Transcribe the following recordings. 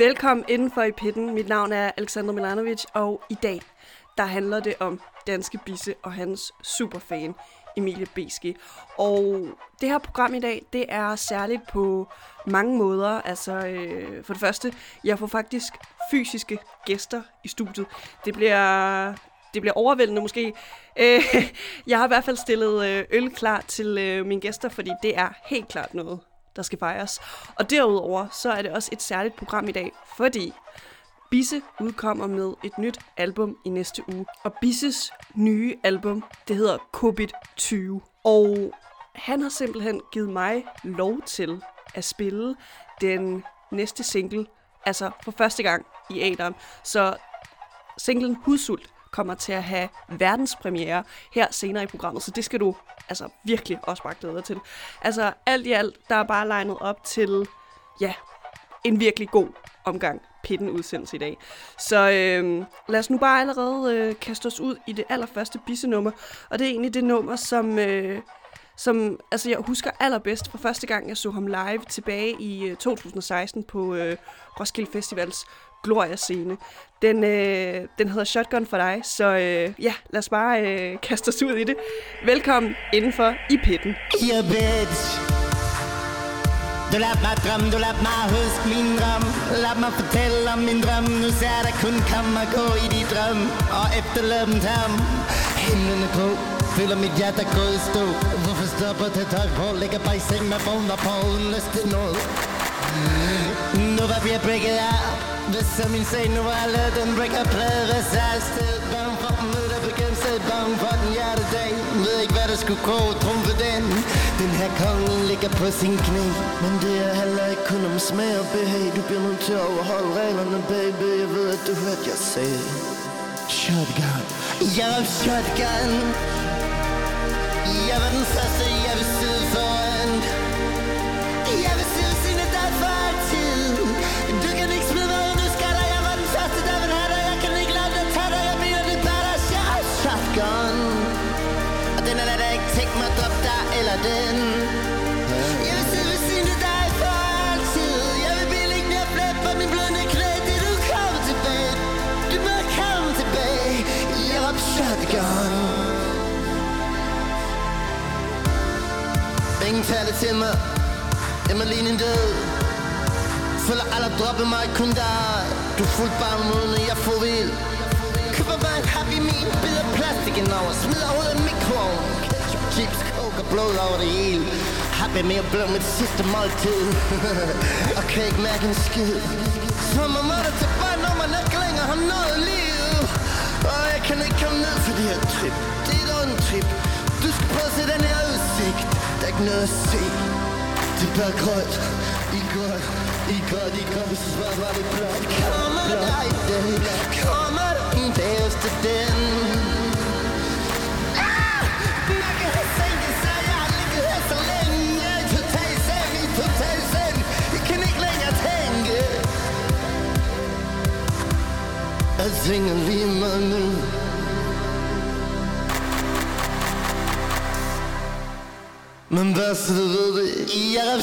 Velkommen indenfor i pitten. Mit navn er Alexander Milanovic, og i dag der handler det om Danske Bisse og hans superfan, Emilie Beske. Og det her program i dag, det er særligt på mange måder. Altså, øh, for det første, jeg får faktisk fysiske gæster i studiet. Det bliver, det bliver overvældende måske. Øh, jeg har i hvert fald stillet øh, øl klar til øh, mine gæster, fordi det er helt klart noget, der skal fejres. Og derudover, så er det også et særligt program i dag, fordi Bisse udkommer med et nyt album i næste uge. Og Bisses nye album, det hedder Covid-20. Og han har simpelthen givet mig lov til at spille den næste single, altså for første gang i Adam. Så singlen Hudsult kommer til at have verdenspremiere her senere i programmet, så det skal du altså virkelig også bare glæde dig til. Altså alt i alt, der er bare legnet op til, ja, en virkelig god omgang pitten udsendelse i dag. Så øh, lad os nu bare allerede øh, kaste os ud i det allerførste bissenummer, og det er egentlig det nummer, som... Øh, som altså jeg husker allerbedst fra første gang, jeg så ham live tilbage i øh, 2016 på øh, Roskilde Festivals Gloria-scene. Den, øh, den hedder Shotgun for dig, så øh, ja, lad os bare øh, kaste os ud i det. Velkommen indenfor i pitten. Yeah, bitch. Du lad mig drømme, du lad mig huske min drøm. Lad mig fortælle om min drøm. Nu ser der kun komme og gå i de drøm. Og efterlade dem tam Himlen er grå Føler mit hjerte gå i stå. Hvorfor stopper det tøj på? Ligger bare i seng med vågner på Uden lyst til noget Nu var vi breaket up hvis så min sag nu er lavet, den breaker plade. Hvis jeg er sted Bange for den møde der begyndte Selv bange for den hjertedag Ved ikke hvad der skulle gå. Trumfe den. Den her konge ligger på sin knæ. Men det er heller ikke kun om smag og behag. Du bliver nødt til at overholde reglerne baby. Jeg ved at du hørte jeg sagde Shotgun. Jeg var shotgun. Jeg var den første jeg vil sidde foran. Jeg var shotgun Ingen taler til mig. Emmeline død. Føler alle droppe mig kun dig. Du fuldt bare måden jeg får vild. Køber bare en happy meal Bider plastik ind over Smider hovedet i mikroen Ketchup, chips, blod over det hele. Har været med at blive mit sidste måltid. Og kan ikke mærke en skid. Som om at til bare når man ikke længere har noget liv Og jeg kan ikke komme ned for det her trip. Det er et ondt trip. Du skal prøve at se den her udsigt. Der er ikke noget at se. Det er bare grønt I godt, I godt, I godt Hvis du svaret var det blot Kommer der i dag? Kommer der en dag efter den? Alting er lige meget nu Men hvad så du ved det Jeg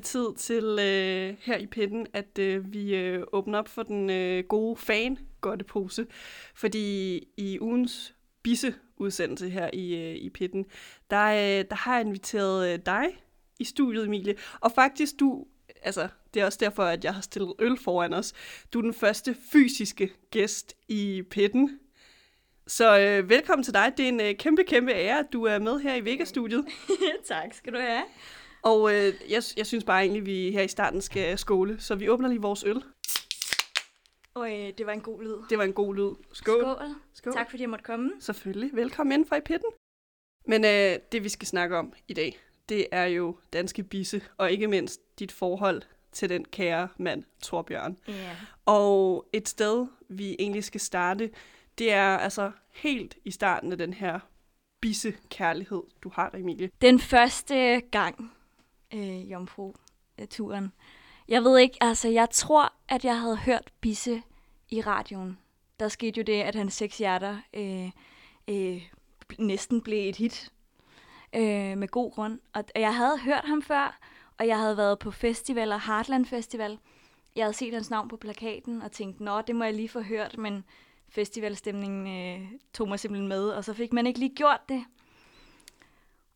det tid til øh, her i pitten, at øh, vi øh, åbner op for den øh, gode fan pose. Fordi i ugens bisse udsendelse her i, øh, i pitten, der, øh, der har jeg inviteret øh, dig i studiet, Emilie. Og faktisk, du, altså, det er også derfor, at jeg har stillet øl foran os. Du er den første fysiske gæst i pitten. Så øh, velkommen til dig. Det er en øh, kæmpe, kæmpe ære, at du er med her i Vega-studiet. tak skal du have. Og øh, jeg, jeg synes bare egentlig, at vi her i starten skal skåle. Så vi åbner lige vores øl. Og øh, det var en god lyd. Det var en god lyd. Skål. Skål. Skål. Tak fordi jeg måtte komme. Selvfølgelig. Velkommen ind fra i pitten. Men øh, det vi skal snakke om i dag, det er jo danske bisse, og ikke mindst dit forhold til den kære mand, Torbjørn. Yeah. Og et sted, vi egentlig skal starte, det er altså helt i starten af den her bisse kærlighed, du har, Emilie. Den første gang, øh, jomfru-turen. Jeg ved ikke, altså jeg tror, at jeg havde hørt Bisse i radioen. Der skete jo det, at hans seks hjerter øh, øh, næsten blev et hit. Øh, med god grund. Og jeg havde hørt ham før, og jeg havde været på festivaler, Heartland Festival. Jeg havde set hans navn på plakaten og tænkt, nå, det må jeg lige få hørt, men festivalstemningen øh, tog mig simpelthen med, og så fik man ikke lige gjort det.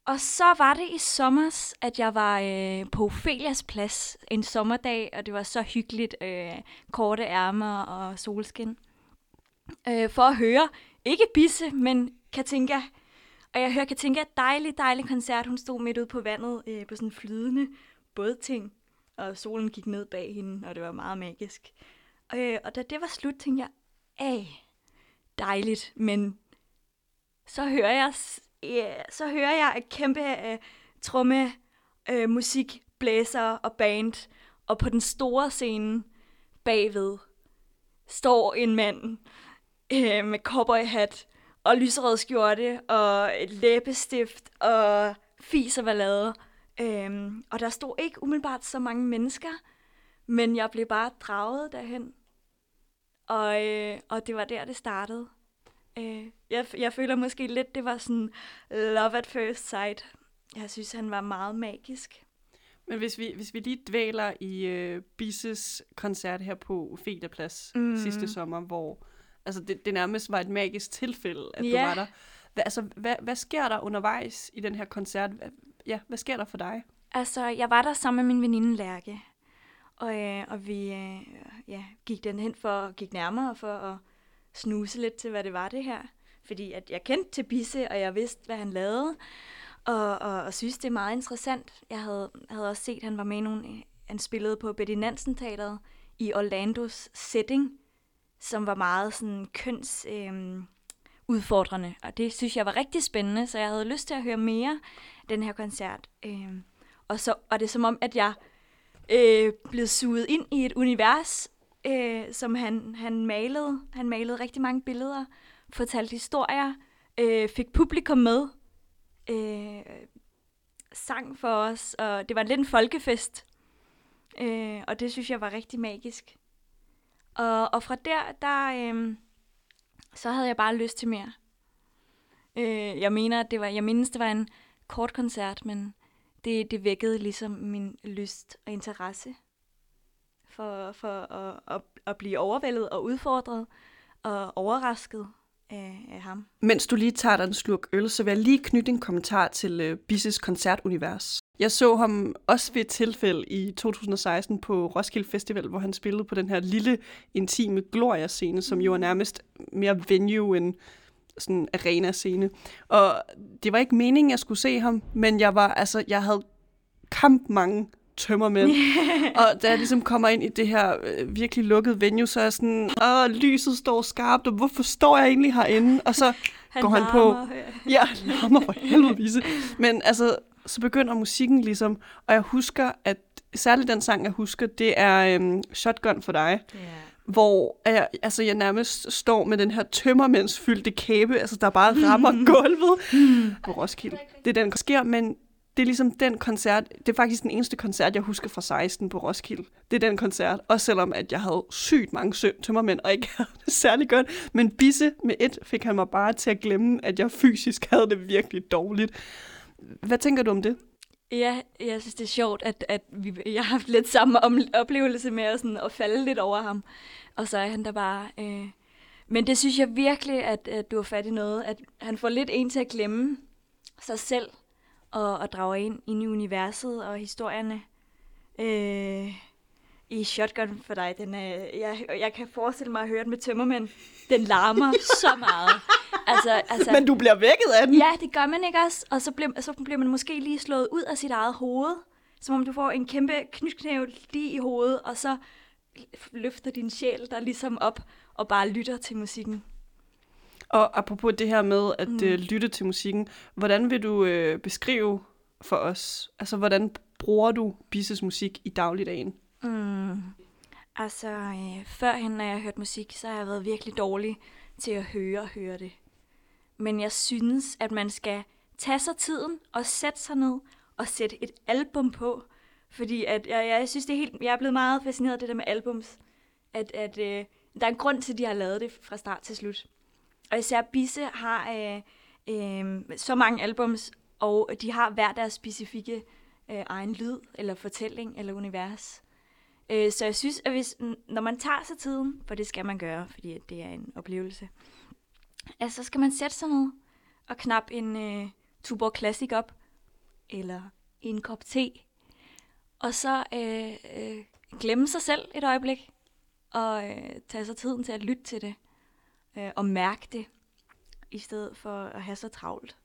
Og så var det i sommer, at jeg var øh, på Ophelias plads en sommerdag, og det var så hyggeligt. Øh, korte ærmer og solskin. Øh, for at høre, ikke Bisse, men Katinka. Og jeg hører Katinka, dejlig, dejlig koncert. Hun stod midt ude på vandet øh, på sådan en flydende bådting, og solen gik ned bag hende, og det var meget magisk. Øh, og da det var slut, tænkte jeg, af, dejligt, men så hører jeg yeah, så hører jeg et kæmpe øh, tromme, øh, musik, blæser og band, og på den store scene bagved står en mand øh, med cowboyhat og lyserød skjorte og læbestift og fis og ballade. Øhm, og der stod ikke umiddelbart så mange mennesker, men jeg blev bare draget derhen. Og, øh, og det var der, det startede. Øh, jeg, jeg føler måske lidt, det var sådan love at first sight. Jeg synes, han var meget magisk. Men hvis vi, hvis vi lige dvæler i øh, Bisses koncert her på Ophelia Plads mm. sidste sommer, hvor altså det, det nærmest var et magisk tilfælde, at yeah. du var der. Hva, altså, hvad, hvad sker der undervejs i den her koncert? Hva, ja, hvad sker der for dig? Altså, jeg var der sammen med min veninde Lærke, og, øh, og vi øh, ja, gik den hen for, gik nærmere for at snuse lidt til, hvad det var det her. Fordi at jeg kendte til Bisse, og jeg vidste, hvad han lavede, og, og, og synes, det er meget interessant. Jeg havde, havde også set, at han var med i nogle, han spillede på Betty Nansen Teateret i Orlandos setting, som var meget sådan køns... Øh, udfordrende, og det synes jeg var rigtig spændende, så jeg havde lyst til at høre mere den her koncert. Øh, og så var det som om, at jeg øh, blev suget ind i et univers, øh, som han, han malede. Han malede rigtig mange billeder, fortalte historier, øh, fik publikum med, øh, sang for os, og det var lidt en folkefest. Øh, og det synes jeg var rigtig magisk. Og, og fra der, der øh, så havde jeg bare lyst til mere. Øh, jeg mener, at det var, jeg mindes, det var en kort koncert, men det, det vækkede ligesom min lyst og interesse for, for at, at, at blive overvældet og udfordret og overrasket af, af ham. Mens du lige tager dig en slurk øl, så vil jeg lige knytte en kommentar til uh, Bisses koncertunivers. Jeg så ham også ved et tilfælde i 2016 på Roskilde Festival, hvor han spillede på den her lille, intime Gloria-scene, som jo er nærmest mere venue end sådan arena-scene. Og det var ikke meningen, at jeg skulle se ham, men jeg var, altså, jeg havde kamp mange tømmermænd. og da jeg ligesom kommer ind i det her øh, virkelig lukkede venue, så er jeg sådan, åh, lyset står skarpt, og hvorfor står jeg egentlig herinde? Og så han går han larmer. på. Ja, larmer for helvede vise. Men altså, så begynder musikken ligesom, og jeg husker, at særligt den sang, jeg husker, det er øhm, Shotgun for dig. Yeah. Hvor jeg, altså, jeg nærmest står med den her tømmermændsfyldte kæbe, altså der bare rammer gulvet på Roskilde. Det er den, der sker, men det er ligesom den koncert, det er faktisk den eneste koncert, jeg husker fra 16 på Roskilde. Det er den koncert, også selvom at jeg havde sygt mange søm tømmermænd, og ikke havde det særlig godt. Men Bisse med et fik han mig bare til at glemme, at jeg fysisk havde det virkelig dårligt. Hvad tænker du om det? Ja, jeg synes, det er sjovt, at, at vi, jeg har haft lidt samme om, oplevelse med at, sådan, at falde lidt over ham. Og så er han der bare... Øh... Men det synes jeg virkelig, at, at du har fat i noget. At han får lidt en til at glemme sig selv og, og drager ind, ind i universet og historierne. Øh, I Shotgun for dig, den er, jeg, jeg kan forestille mig at høre den med tømmermænd. Den larmer så meget. Altså, altså, Men du bliver vækket af den. Ja, det gør man ikke også. Og så bliver, så bliver man måske lige slået ud af sit eget hoved. Som om du får en kæmpe knytknæv lige i hovedet, og så løfter din sjæl der ligesom op og bare lytter til musikken. Og apropos det her med at mm. uh, lytte til musikken, hvordan vil du uh, beskrive for os, altså hvordan bruger du Bisses musik i dagligdagen? Mm. Altså, øh, førhen, når jeg har hørt musik, så har jeg været virkelig dårlig til at høre og høre det. Men jeg synes, at man skal tage sig tiden og sætte sig ned og sætte et album på. Fordi at jeg, jeg synes, det er helt, jeg er blevet meget fascineret af det der med albums. At, at øh, der er en grund til, at de har lavet det fra start til slut. Og især Bisse har øh, øh, så mange albums, og de har hver deres specifikke øh, egen lyd, eller fortælling, eller univers. Øh, så jeg synes, at hvis, når man tager sig tiden, for det skal man gøre, fordi det er en oplevelse, altså så skal man sætte sig ned og knap en øh, Tuborg Classic op, eller en kop te, og så øh, øh, glemme sig selv et øjeblik, og øh, tage sig tiden til at lytte til det, øh, og mærke det, i stedet for at have så travlt.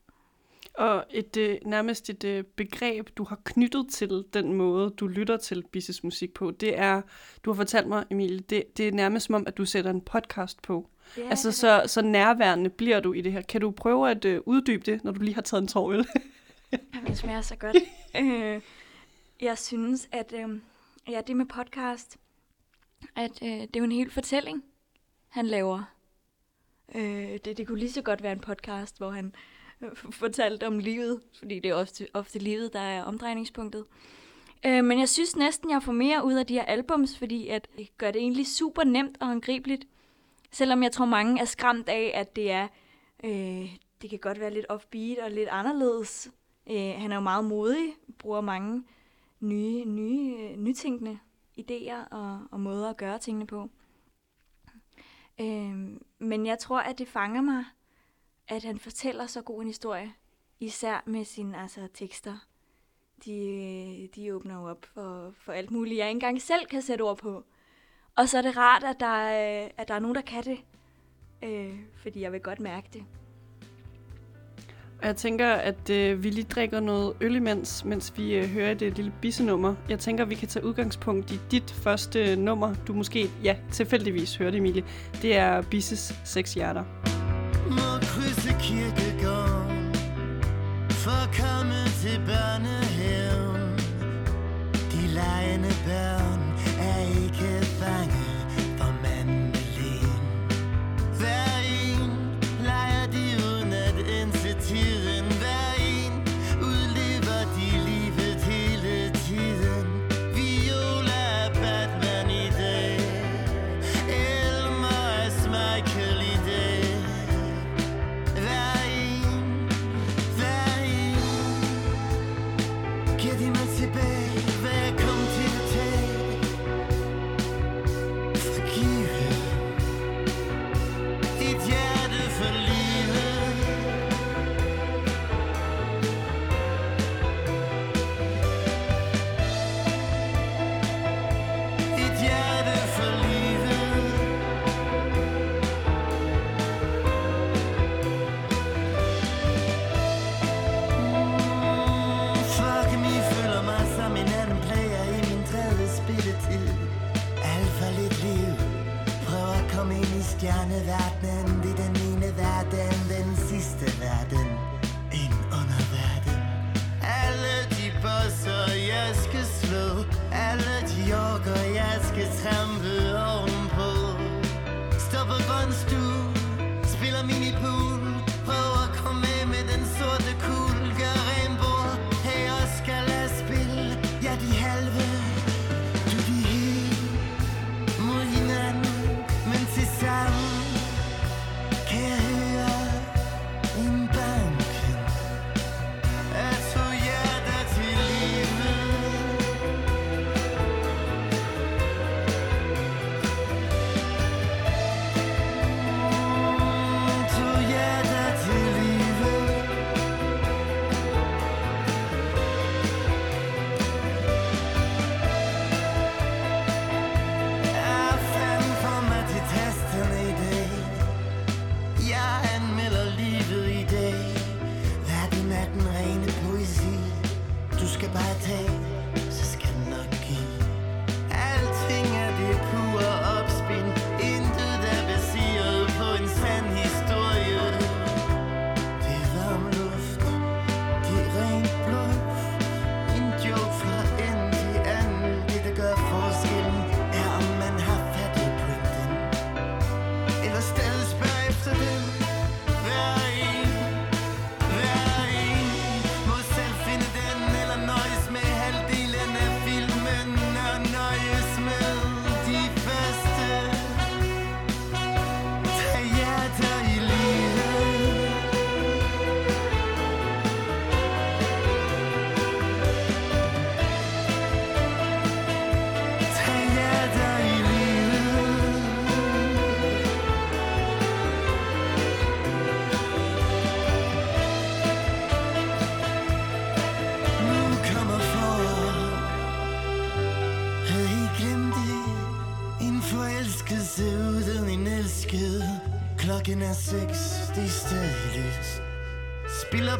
Og et øh, nærmest et øh, begreb, du har knyttet til den måde, du lytter til Bisses musik på, det er, du har fortalt mig, Emilie, det, det er nærmest som om, at du sætter en podcast på. Ja, altså, så, så nærværende bliver du i det her. Kan du prøve at øh, uddybe det, når du lige har taget en tårøl? Jamen, det smager så godt. øh, jeg synes, at øh, ja, det med podcast, at øh, det er jo en hel fortælling, han laver. Øh, det, det kunne lige så godt være en podcast, hvor han øh, fortalt om livet, fordi det er ofte, ofte livet, der er omdrejningspunktet. Øh, men jeg synes næsten, jeg får mere ud af de her albums, fordi at det gør det egentlig super nemt og angribeligt. Selvom jeg tror, mange er skræmt af, at det er, øh, det kan godt være lidt offbeat og lidt anderledes. Øh, han er jo meget modig, bruger mange nye, nye, øh, nytænkende idéer og, og måder at gøre tingene på. Øh, men jeg tror, at det fanger mig at han fortæller så god en historie, især med sine altså, tekster. De, øh, de åbner jo op for, for alt muligt, jeg ikke engang selv kan sætte ord på. Og så er det rart, at der, øh, at der er nogen, der kan det, øh, fordi jeg vil godt mærke det. Og jeg tænker, at øh, vi lige drikker noget øl imens, mens vi øh, hører det lille bissenummer. Jeg tænker, at vi kan tage udgangspunkt i dit første øh, nummer. Du måske, ja, tilfældigvis hørte, Emilie. Det er Bisses Seks Hjerter må krydse kirkegården For at komme til børnehaven De lejende børn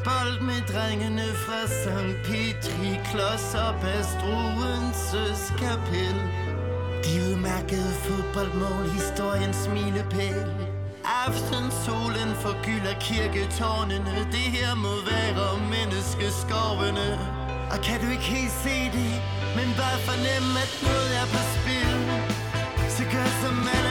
bold med drengene fra St. Petri Klods op af Struenses kapel De udmærkede fodboldmål, historiens milepæl. Aftensolen forgylder kirketårnene. Det her må være menneskeskovene. Og kan du ikke helt se det? Men bare fornemme, at noget er på spil. Så gør som alle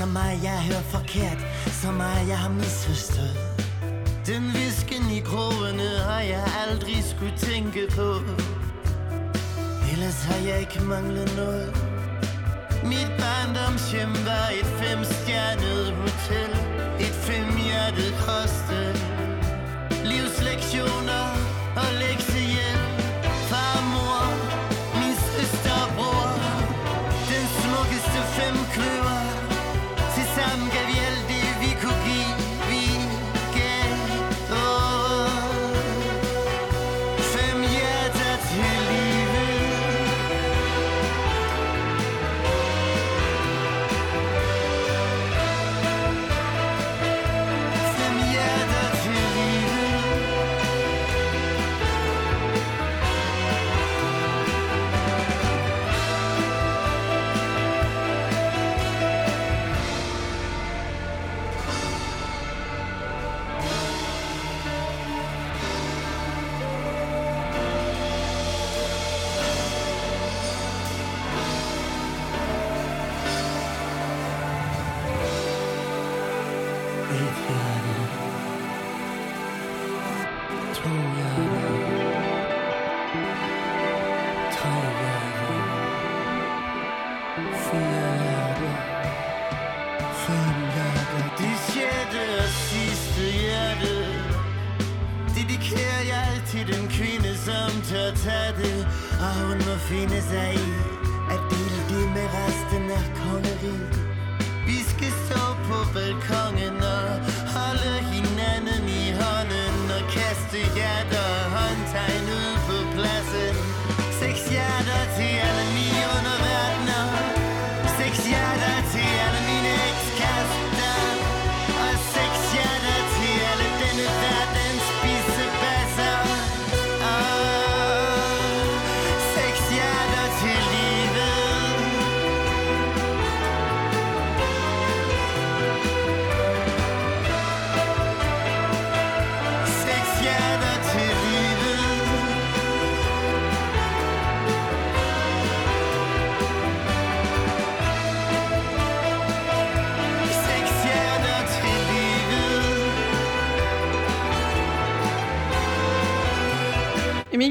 Så meget jeg hører forkert. Så meget jeg har misforstået. Den visken i krogene har jeg aldrig skulle tænke på. Ellers har jeg ikke manglet noget. Mit barndomshjem var et femstjernet hotel. Et femhjertet hostel. Livslektioner og lektier.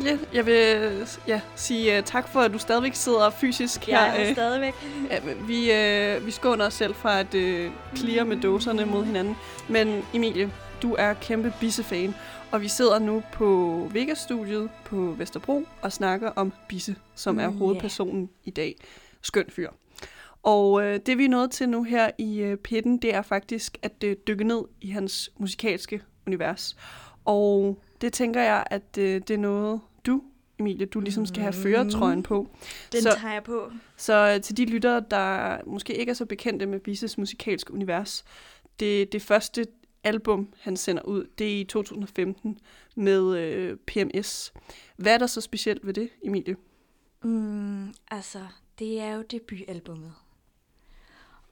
Emilie, jeg vil ja, sige uh, tak for, at du stadigvæk sidder fysisk Jeg her. er øh, stadigvæk. Ja, vi, øh, vi skåner os selv fra at øh, clear med dåserne mod hinanden. Men Emilie, du er kæmpe Bisse-fan, og vi sidder nu på Vega-studiet på Vesterbro og snakker om Bisse, som er Mm, ja. hovedpersonen i dag. Skøn fyr. Og øh, det vi er nået til nu her i øh, pitten, det er faktisk at øh, dykke ned i hans musikalske univers. Og det tænker jeg, at øh, det er noget, du, Emilie, du ligesom skal have føretrøjen på. Den Så- tager jeg på. Så øh, til de lyttere, der måske ikke er så bekendte med Bisses musikalske univers, det, det første album, han sender ud, det er i 2015 med øh, PMS. Hvad er der så specielt ved det, Emilie? Mm, altså, det er jo debutalbummet.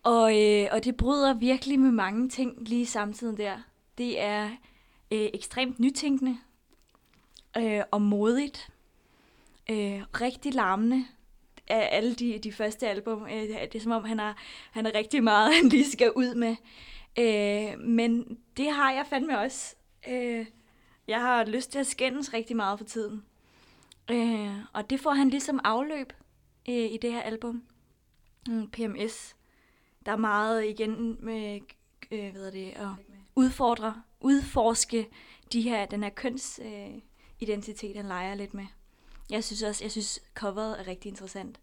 Og, øh, og det bryder virkelig med mange ting lige samtidig der. Det er øh, ekstremt nytænkende øh, og modigt. Øh, rigtig larmende af alle de, de første album. Øh, det er som om, han har, han har rigtig meget, han lige skal ud med. Øh, men det har jeg fandme også. Øh, jeg har lyst til at skændes rigtig meget for tiden. Øh, og det får han ligesom afløb øh, i det her album. Mm, PMS. Der er meget igen med øh, hvad er det, at udfordre, udforske de her, den her køns, øh, identitet, han leger lidt med. Jeg synes også, jeg synes coveret er rigtig interessant.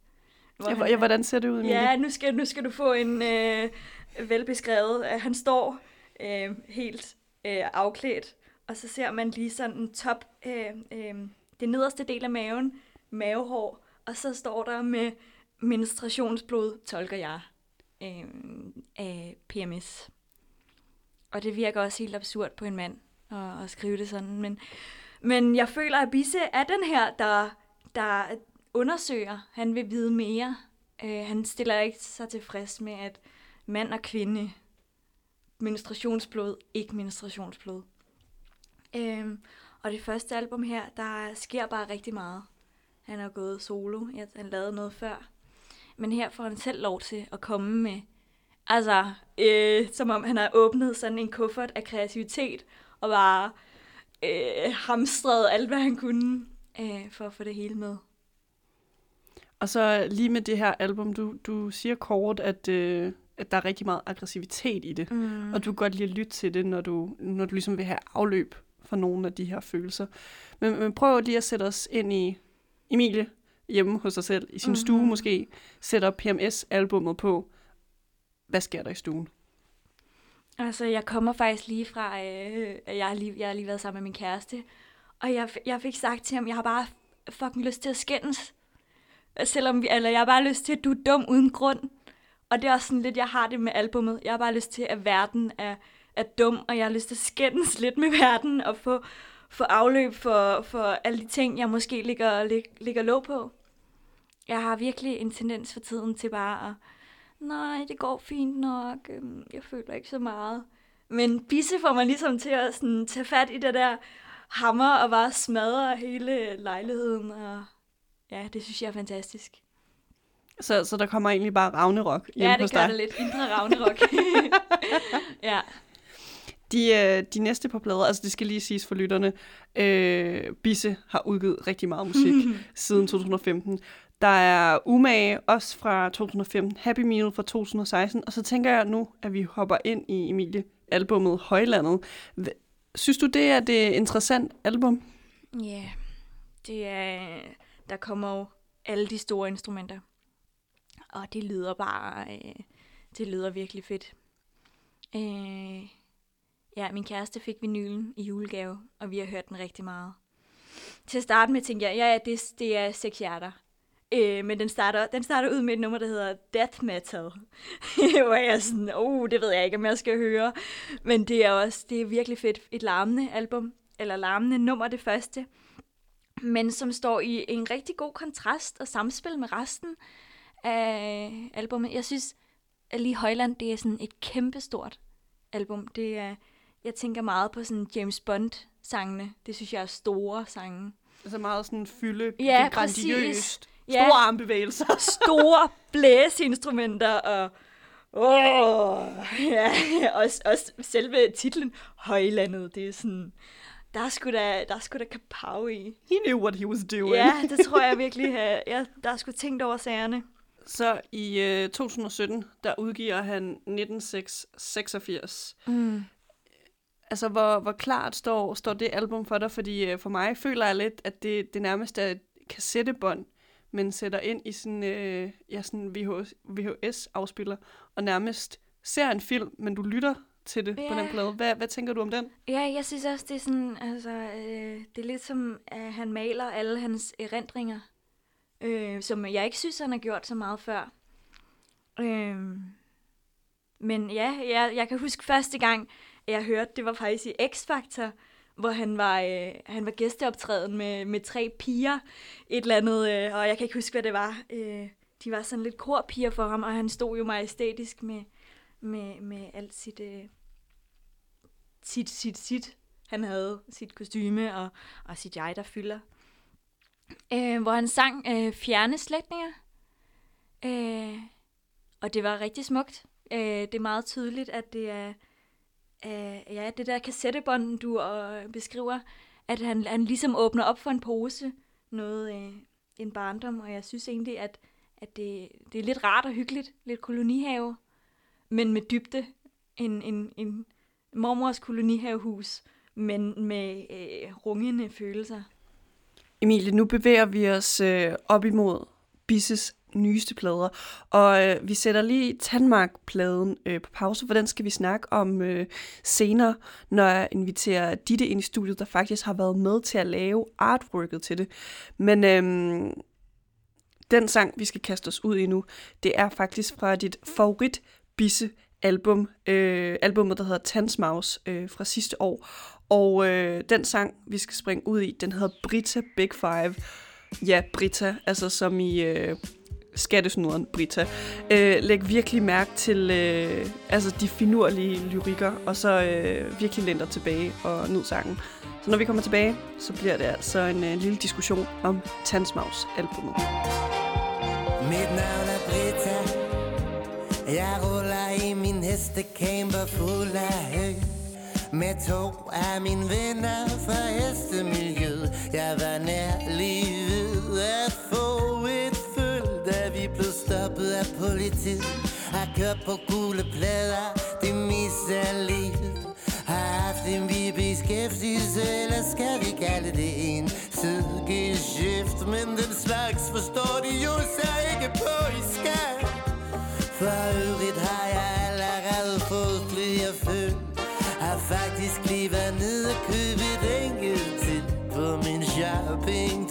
Hvor Ja, han- ja, hvordan ser det ud, Emilie? Ja, nu skal, nu skal du få en øh, velbeskrevet. at Han står øh, helt øh, afklædt, og så ser man lige sådan en top, øh, øh, det nederste del af maven, mavehår, og så står der med menstruationsblod, tolker jeg, øh, af PMS. Og det virker også helt absurd på en mand at, at skrive det sådan, men, men jeg føler, at Bisse er den her, der, der undersøger. Han vil vide mere. Øh, han stiller ikke sig tilfreds med, at mand og kvinde, menstruationsblod, ikke menstruationsblod. Øh, og det første album her, der sker bare rigtig meget. Han er gået solo, ja, han lavede noget før. Men her får han selv lov til at komme med, altså, øh, som om han har åbnet sådan en kuffert af kreativitet, og bare øh, hamstret alt, hvad han kunne, øh, for at få det hele med. Og så lige med det her album, du, du siger kort, at, øh, at der er rigtig meget aggressivitet i det. Mm. Og du kan godt lide at lytte til det, når du, når du ligesom vil have afløb for nogle af de her følelser. Men, men prøv lige at sætte os ind i Emilie hjemme hos sig selv, i sin mm-hmm. stue måske, sætter PMS-albummet på. Hvad sker der i stuen? Altså, jeg kommer faktisk lige fra, øh, jeg har lige, jeg har lige været sammen med min kæreste, og jeg, jeg fik sagt til ham, jeg har bare fucking lyst til at skændes. Selvom vi, eller jeg har bare lyst til, at du er dum uden grund. Og det er også sådan lidt, jeg har det med albummet. Jeg har bare lyst til, at verden er, er dum, og jeg har lyst til at skændes lidt med verden, og få, få afløb for, for alle de ting, jeg måske ligger, lig, ligger låg på. Jeg har virkelig en tendens for tiden til bare at nej, det går fint nok, øhm, jeg føler ikke så meget. Men Bisse får mig ligesom til at sådan, tage fat i det der hammer og bare smadre hele lejligheden. Og ja, det synes jeg er fantastisk. Så, så der kommer egentlig bare Ragnarok hjemme Ja, det hos gør dig. det lidt. Indre Ragnarok. ja. De, øh, de næste par plader, altså det skal lige siges for lytterne, øh, Bisse har udgivet rigtig meget musik siden 2015. Der er Umage, også fra 2015, Happy Meal fra 2016, og så tænker jeg nu, at vi hopper ind i Emilie albummet Højlandet. Synes du, det er det øh, interessant album? Ja, yeah. det er, der kommer jo alle de store instrumenter. Og det lyder bare, øh, det lyder virkelig fedt. Øh, ja, min kæreste fik vinylen i julegave, og vi har hørt den rigtig meget. Til at starte med tænkte jeg, ja, ja, det, det er seks hjerter. Øh, men den starter, den starter ud med et nummer, der hedder Death Metal. Hvor jeg er sådan, oh, det ved jeg ikke, om jeg skal høre. Men det er også, det er virkelig fedt. Et larmende album, eller larmende nummer det første. Men som står i en rigtig god kontrast og samspil med resten af albumet. Jeg synes, at lige Højland, det er sådan et kæmpestort album. Det er, jeg tænker meget på sådan James Bond-sangene. Det synes jeg er store sange. Altså meget sådan fylde, Ja, grandiøst, præcis. Store Ja. armbevægelser. store blæseinstrumenter og åh, ja, også, også selve titlen Højlandet, det er sådan, der er sgu da, der er sgu da kapav i. He knew what he was doing. Ja, det tror jeg virkelig, ja, der er sgu tænkt over sagerne. Så i øh, 2017, der udgiver han 1986. Mm. Altså, hvor, hvor klart står, står det album for dig? Fordi øh, for mig føler jeg lidt, at det, det nærmest er et kassettebånd, men sætter ind i sådan, øh, ja, sådan VHS, VHS-afspiller, og nærmest ser en film, men du lytter til det på Ja. den plade. Hvad, hvad tænker du om den? Ja, jeg synes også, det er sådan, altså, øh, det er lidt som, at han maler alle hans erindringer, øh, som jeg ikke synes, han har gjort så meget før. Øh, men ja, jeg, jeg kan huske første gang, jeg hørte, det var faktisk i X-Factor, hvor han var, øh, han var gæsteoptræden med, med tre piger, et eller andet, øh, og jeg kan ikke huske, hvad det var. Øh, de var sådan lidt korpiger for ham, og han stod jo majestætisk med, med, med alt sit, øh, sit, sit, sit. Han havde sit kostyme og, og sit jeg, der fylder. Øh, hvor han sang øh, Fjerne slægtninger. Øh, og det var rigtig smukt. Øh, det er meget tydeligt, at det er øh, ja, det der kassettebånd, du øh, beskriver, at han, han ligesom åbner op for en pose, noget øh, en barndom, og jeg synes egentlig, at, at det, det er lidt rart og hyggeligt, lidt kolonihave, men med dybde, en, en, en mormors kolonihavehus, men med øh, rungende følelser. Emilie, nu bevæger vi os øh, op imod Bisses nyeste plader, og øh, vi sætter lige Tandmark-pladen øh, på pause, for den skal vi snakke om øh, senere, når jeg inviterer Ditte ind i studiet, der faktisk har været med til at lave artworket til det. Men øh, den sang, vi skal kaste os ud i nu, det er faktisk fra dit favorit Bisse album, øh, albumet, der hedder Tandsmaus øh, fra sidste år. Og øh, den sang, vi skal springe ud i, den hedder Brita Big Five. Ja, Brita, altså som i øh, skattesnuderen Brita. Øh, læg virkelig mærke til øh, altså de finurlige lyrikker, og så øh, virkelig lænder tilbage og nyd sangen. Så når vi kommer tilbage, så bliver det altså en øh, lille diskussion om Tandsmaus albumet. Mit navn er Brita. Jeg ruller i min hestecamper fuld af hø Med to af mine venner fra hestemiljøet Jeg var nær lige ved at stoppet af politiet Har kørt på gule plader Det meste af livet Har haft en vi beskæftigelse Eller skal vi kalde det en sidegeschæft Men den slags forstår de jo så ikke på i skat For øvrigt har jeg allerede fået flere føl Har faktisk lige været nede og købe et enkelt til På min shopping.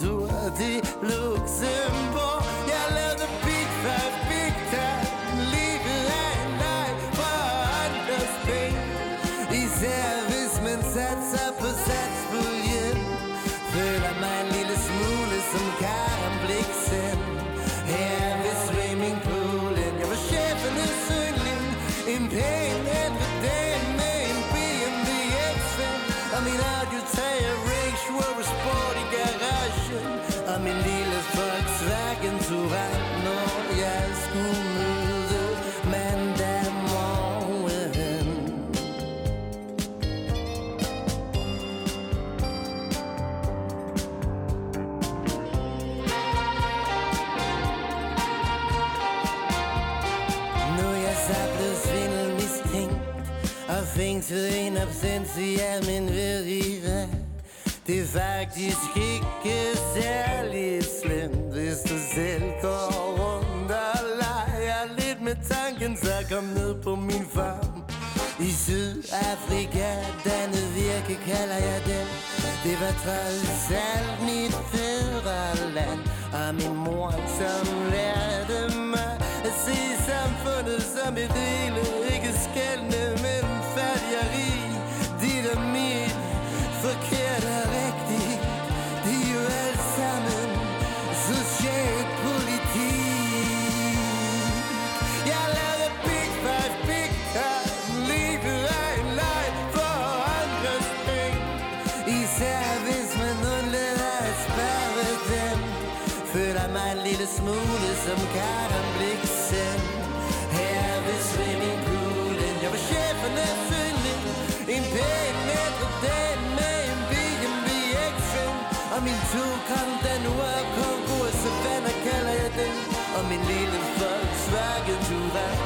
Og en absentia, men ved I hvad? Det er faktisk ikke særlig slemt Hvis du selv går rundt og leger lidt med tanken. Så kom ned på min farm. I Sydafrika, dannet virke kalder jeg den. Det var trods alt mit fædreland Og min mor, som lærte mig At se samfundet som et hele Ikke skældende Og min lille Volkswagen Touran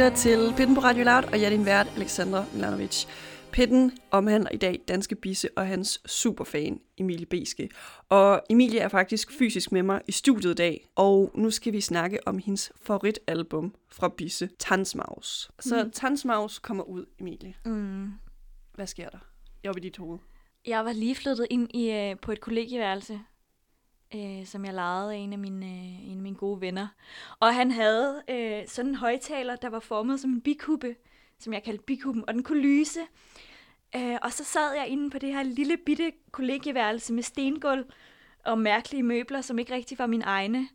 lytter til Pitten på Radio Loud, og jeg er din vært, Alexandra Milanovic. Pitten omhandler i dag Danske Bisse og hans superfan, Emilie Beske. Og Emilie er faktisk fysisk med mig i studiet i dag, og nu skal vi snakke om hendes favoritalbum fra Bisse, Tansmaus. Så mm. Tansmaus kommer ud, Emilie. Mm. Hvad sker der? Jeg i dit hoved. Jeg var lige flyttet ind i, øh, på et kollegieværelse, øh, som jeg lejede af en af, mine, øh, en af mine gode venner. Og han havde øh, sådan en højtaler, der var formet som en bikube, som jeg kaldte bikuben, og den kunne lyse. Øh, og så sad jeg inde på det her lille bitte kollegieværelse med stengulv og mærkelige møbler, som ikke rigtig var mine egne,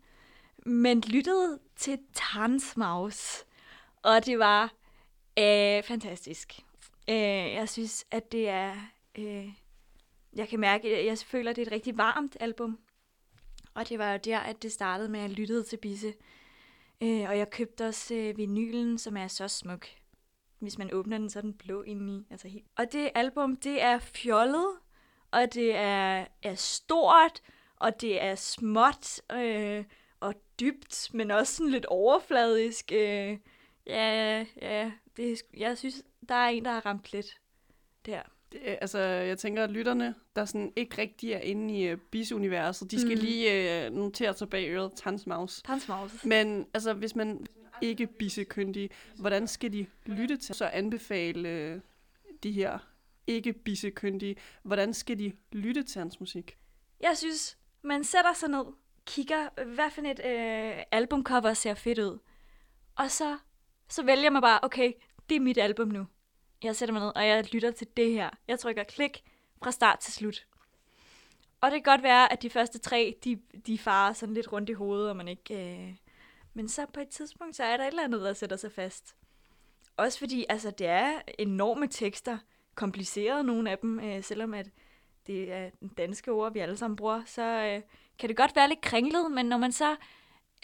men lyttede til Tarnsmaus. Og det var øh, fantastisk. Øh, jeg synes, at det er... Øh, jeg kan mærke, at jeg føler, at det er et rigtig varmt album. Og det var jo der, at det startede med, at jeg lyttede til Bisse. Øh, og jeg købte også øh, vinylen, som er så smuk. Hvis man åbner den, så er den blå indeni. Altså helt. Og det album, det er fjollet, og det er, er stort, og det er småt øh, og dybt, men også sådan lidt overfladisk. Øh, ja, ja, det, jeg synes, der er en, der har ramt lidt der. Det, altså, jeg tænker, at lytterne, der sådan ikke rigtig er inde i uh, bis-universet, de skal mm. lige uh, notere sig bag øret Tansmaus. Tansmaus. Men altså, hvis man ikke bissekyndig, hvordan skal de lytte til? Så anbefale uh, de her ikke bissekyndige, hvordan skal de lytte til hans musik? Jeg synes, man sætter sig ned, kigger, hvad for et øh, albumcover ser fedt ud, og så, så vælger man bare, okay, det er mit album nu. Jeg sætter mig ned, og jeg lytter til det her. Jeg trykker klik fra start til slut. Og det kan godt være, at de første tre, de, de farer sådan lidt rundt i hovedet, og man ikke... Øh... Men så på et tidspunkt, så er der et eller andet, der sætter sig fast. Også fordi, altså, det er enorme tekster, komplicerede nogle af dem, øh, selvom at det er den danske ord, vi alle sammen bruger, så øh, kan det godt være lidt kringlet, men når man så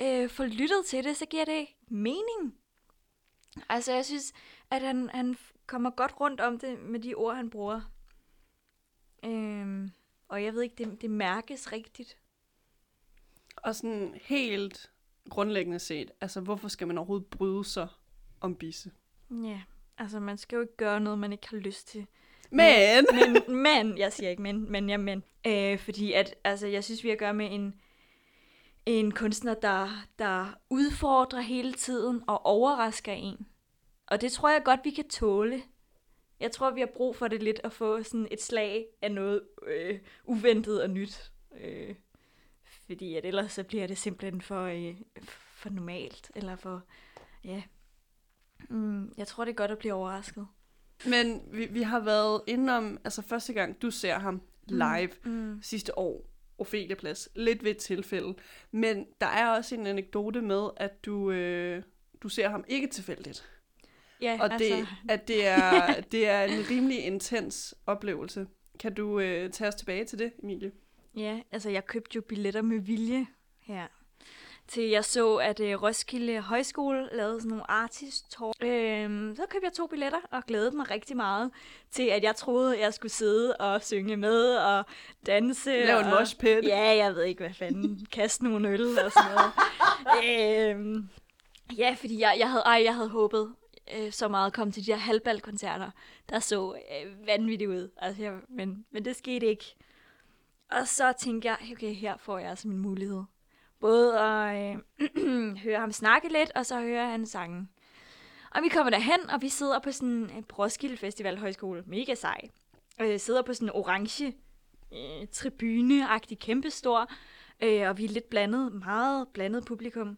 øh, får lyttet til det, så giver det mening. Altså, jeg synes, at han, han kommer godt rundt om det med de ord, han bruger. Øhm, og jeg ved ikke, det, det mærkes rigtigt. Og sådan helt grundlæggende set, altså hvorfor skal man overhovedet bryde sig om bisse? Ja, altså man skal jo ikke gøre noget, man ikke har lyst til. Men! Men, men jeg siger ikke men, men ja, men. Øh, fordi at, altså, jeg synes, vi har at gøre med en, en kunstner, der, der udfordrer hele tiden og overrasker en. Og det tror jeg godt, vi kan tåle. Jeg tror, vi har brug for det lidt at få sådan et slag af noget øh, uventet og nyt. Øh, fordi at ellers så bliver det simpelthen for, øh, for normalt, eller for, ja. Mm, jeg tror, det er godt at blive overrasket. Men vi, vi har været indenom, altså første gang du ser ham live mm. Mm. sidste år, Ophelia Plads, lidt ved et tilfælde. Men der er også en anekdote med, at du, øh, du ser ham ikke tilfældigt. Ja, og det, altså. at det er, det er en rimelig intens oplevelse. Kan du øh, tage os tilbage til det, Emilie? Ja, altså jeg købte jo billetter med vilje her. Til jeg så, at øh, Roskilde Højskole lavede sådan nogle artist talk. Øhm, så købte jeg to billetter og glædede mig rigtig meget til, at jeg troede, jeg skulle sidde og synge med og danse. Lave en moshpit. Ja, jeg ved ikke, hvad fanden. Kaste nogle øl og sådan noget. øhm, ja, fordi jeg, jeg, havde, ej, jeg havde håbet øh, så meget at komme til de her halvbalkoncerter, der så øh, vanvittigt ud. Altså, jeg, men, men det skete ikke. Og så tænkte jeg, okay, her får jeg altså min mulighed. Både at øh, høre ham snakke lidt, og så høre hans sange. Og vi kommer derhen, og vi sidder på sådan en Roskilde Festival Højskole. Mega sej. Øh, sidder på sådan en orange øh, tribune-agtig kæmpestor. Øh, og vi er lidt blandet, meget blandet publikum.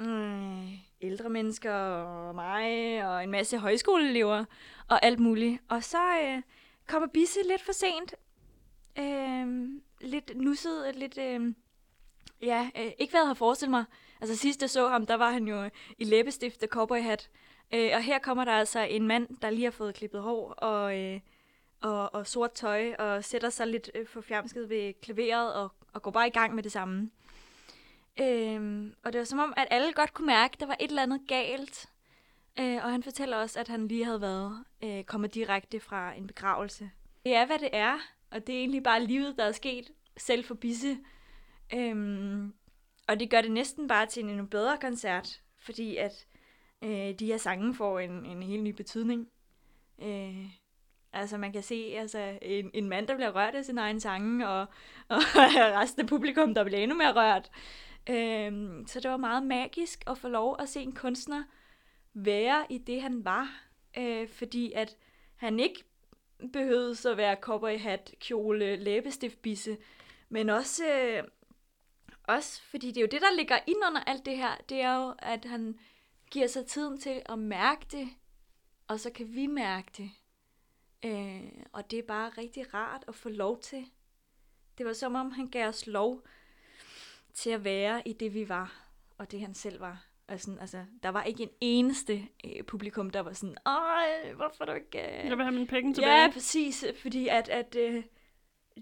Øh, ældre mennesker og mig og en masse højskoleelever og alt muligt. Og så øh, kommer Bisse lidt for sent. Øh, lidt nusset, lidt... Øh, ja, øh, ikke hvad jeg havde forestillet mig. Altså sidst jeg så ham, der var han jo i læbestift og cowboyhat. Øh, og her kommer der altså en mand, der lige har fået klippet hår og, øh, og, og sort tøj, og sætter sig lidt øh, forfjamsket ved klaveret og, og går bare i gang med det samme. Øhm, og det var som om, at alle godt kunne mærke, at der var et eller andet galt. Øh, og han fortæller også, at han lige havde været øh, kommet direkte fra en begravelse. Det er, hvad det er, og det er egentlig bare livet, der er sket selv for Bisse. Øhm, og det gør det næsten bare til en endnu bedre koncert, fordi at øh, de her sange får en, en helt ny betydning. Øh, altså man kan se altså, en, en mand, der bliver rørt af sin egen sange, og, og resten af publikum, der bliver endnu mere rørt. Øhm, så det var meget magisk at få lov at se en kunstner være i det, han var. Øh, fordi at han ikke behøvede så være cowboyhat, kjole, læbestiftbisse, men også, øh, også fordi det er jo det, der ligger ind under alt det her, det er jo, at han giver sig tiden til at mærke det, og så kan vi mærke det. Øh, og det er bare rigtig rart at få lov til. Det var som om, han gav os lov til at være i det, vi var, og det han selv var. Og sådan, altså, der var ikke en eneste øh, publikum, der var sådan, Ej, hvorfor du ikke... Øh... Jeg vil have mine penge tilbage. Ja, præcis, fordi at, at øh,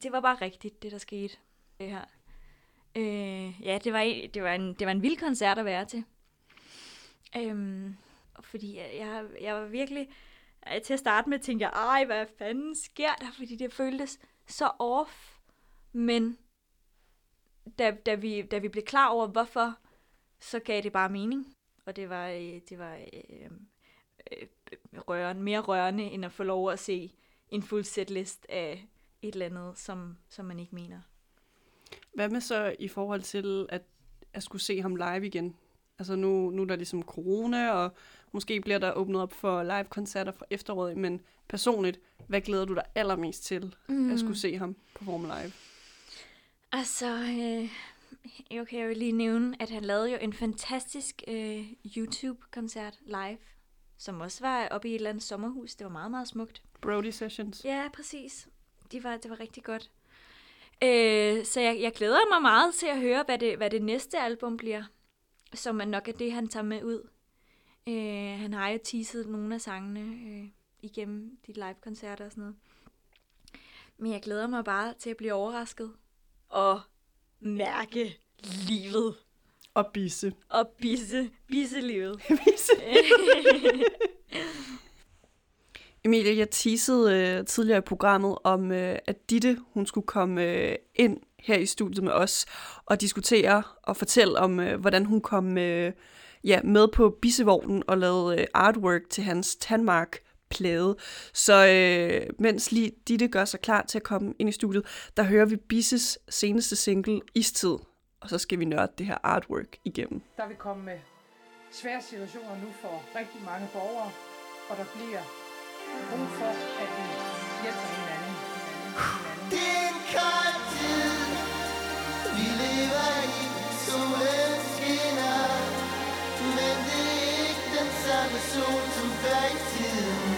det var bare rigtigt, det der skete. Det her. Øh, ja, det var, en, det, var en, det var en vild koncert at være til. Øhm, fordi jeg, jeg, jeg var virkelig... øh, Til at starte med tænkte jeg, ej, hvad fanden sker der? Fordi det føltes så off. Men da, da, vi, da vi blev klar over, hvorfor, så gav det bare mening. Og det var, øh, det var øh, øh, rørende, mere rørende, end at få lov at se en fuld setlist af et eller andet, som, som man ikke mener. Hvad med så i forhold til at, at skulle se ham live igen? Altså nu, nu er der ligesom corona, og måske bliver der åbnet op for live-koncerter fra efteråret, men personligt, hvad glæder du dig allermest til mm. at skulle se ham performe live? Altså, øh, jeg kan jo lige nævne, at han lavede jo en fantastisk øh, YouTube-koncert live, som også var oppe i et eller andet sommerhus. Det var meget, meget smukt. Brody Sessions. Ja, præcis. De var, det var rigtig godt. Øh, så jeg, jeg glæder mig meget til at høre, hvad det, hvad det næste album bliver, som er nok er det, han tager med ud. Øh, han har jo teaset nogle af sangene øh, igennem de live-koncerter og sådan noget. Men jeg glæder mig bare til at blive overrasket og mærke livet Og Bisse. og bisse, bisselivet. Bisse. Emilie, jeg teasede øh, tidligere i programmet om, øh, at Ditte hun skulle komme øh, ind her i studiet med os og diskutere og fortælle om, øh, hvordan hun kom øh, ja, med på Bissevognen og lavede øh, artwork til hans Tandmark plade. Så øh, mens lige Ditte gør sig klar til at komme ind i studiet, der hører vi Bisses seneste single, Istid. Og så skal vi nørde det her artwork igennem. Der vil komme med svære situationer nu for rigtig mange borgere, og der bliver brug for, at vi hjælper hinanden. hinanden. Det er en kold tid, vi lever i, solen skinner. Men det er ikke den samme sol som før i tiden,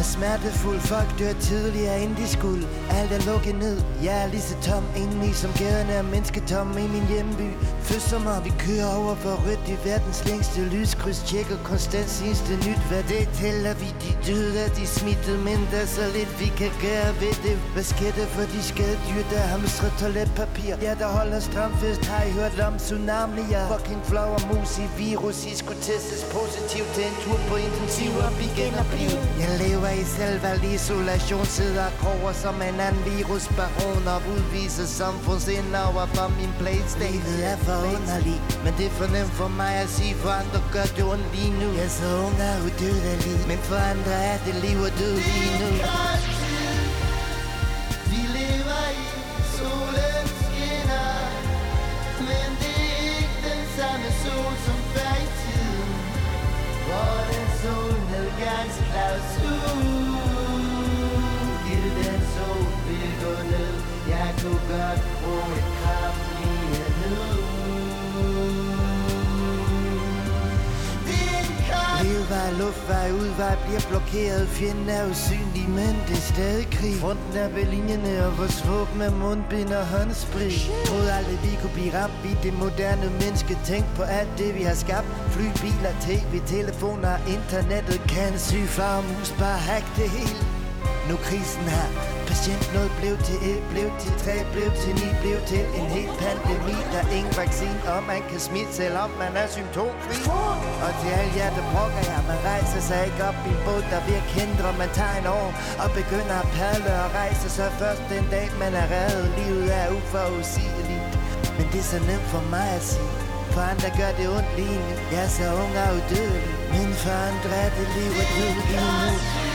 er smertefuld Folk dør tidligere end de skulle Alt er lukket ned. Jeg er lige så tom indeni som gaderne er mennesketomme i min hjemby. Følsomme vi kører over for rødt i verdens længste lyskryds. Tjekker konstant sidste nyt. Hvad det tæller vi? De døde er de smittet Men der er så lidt vi kan gøre ved det. Hvad sker der for de skadedyr der hamstrer toiletpapir? Ja der holder stramfest Har I hørt om tsunamier? Fucking flower mus i virus. I skulle testes positivt. Til en tur på intensiv og vi genopliv Jeg lever i selvvalgt isolation Sidder og kroger som en anden virusbaron Og udviser samfundsind over for min playstation. Livet er for underlig. Men det er for nemt for mig at sige For andre gør det ondt lige nu. Jeg er så ung og udødelig Men for andre er det liv og død lige nu. lever samme sol som før i tiden, hvor den solnedgangsklausul. Giv den sol vil gå ned, jeg kunne godt bruge kold Levevej, luftvej, udvej bliver blokeret. Fjenden er usynlig, men det er stadig krig. Fronten er ved linjerne, og vores våben er mundbind og håndsprit. Troede aldrig, vi kunne blive ramt i det moderne menneske. Tænk på alt det, vi har skabt. Fly, biler, tv, telefoner, internettet. Kan syge far og mus bare hack det hele? Nu er krisen her. Patient. Noget blev til et, blev til tre, blev til ni, blev til en hel pandemi. Der er ingen vaccine, og man kan smitte, selvom man er symptomfri. Og til alle jer, der brokker jer, man rejser sig ikke op i en båd, der virker hindre Man tager en år og begynder at padle og rejse. Sig først den dag, man er reddet Livet er uforudsigeligt, men det er så nemt for mig at sige. For andre gør det ondt lige nu. Jeg er så ung og udødelig. Men for andre er det livet helt død lige nu.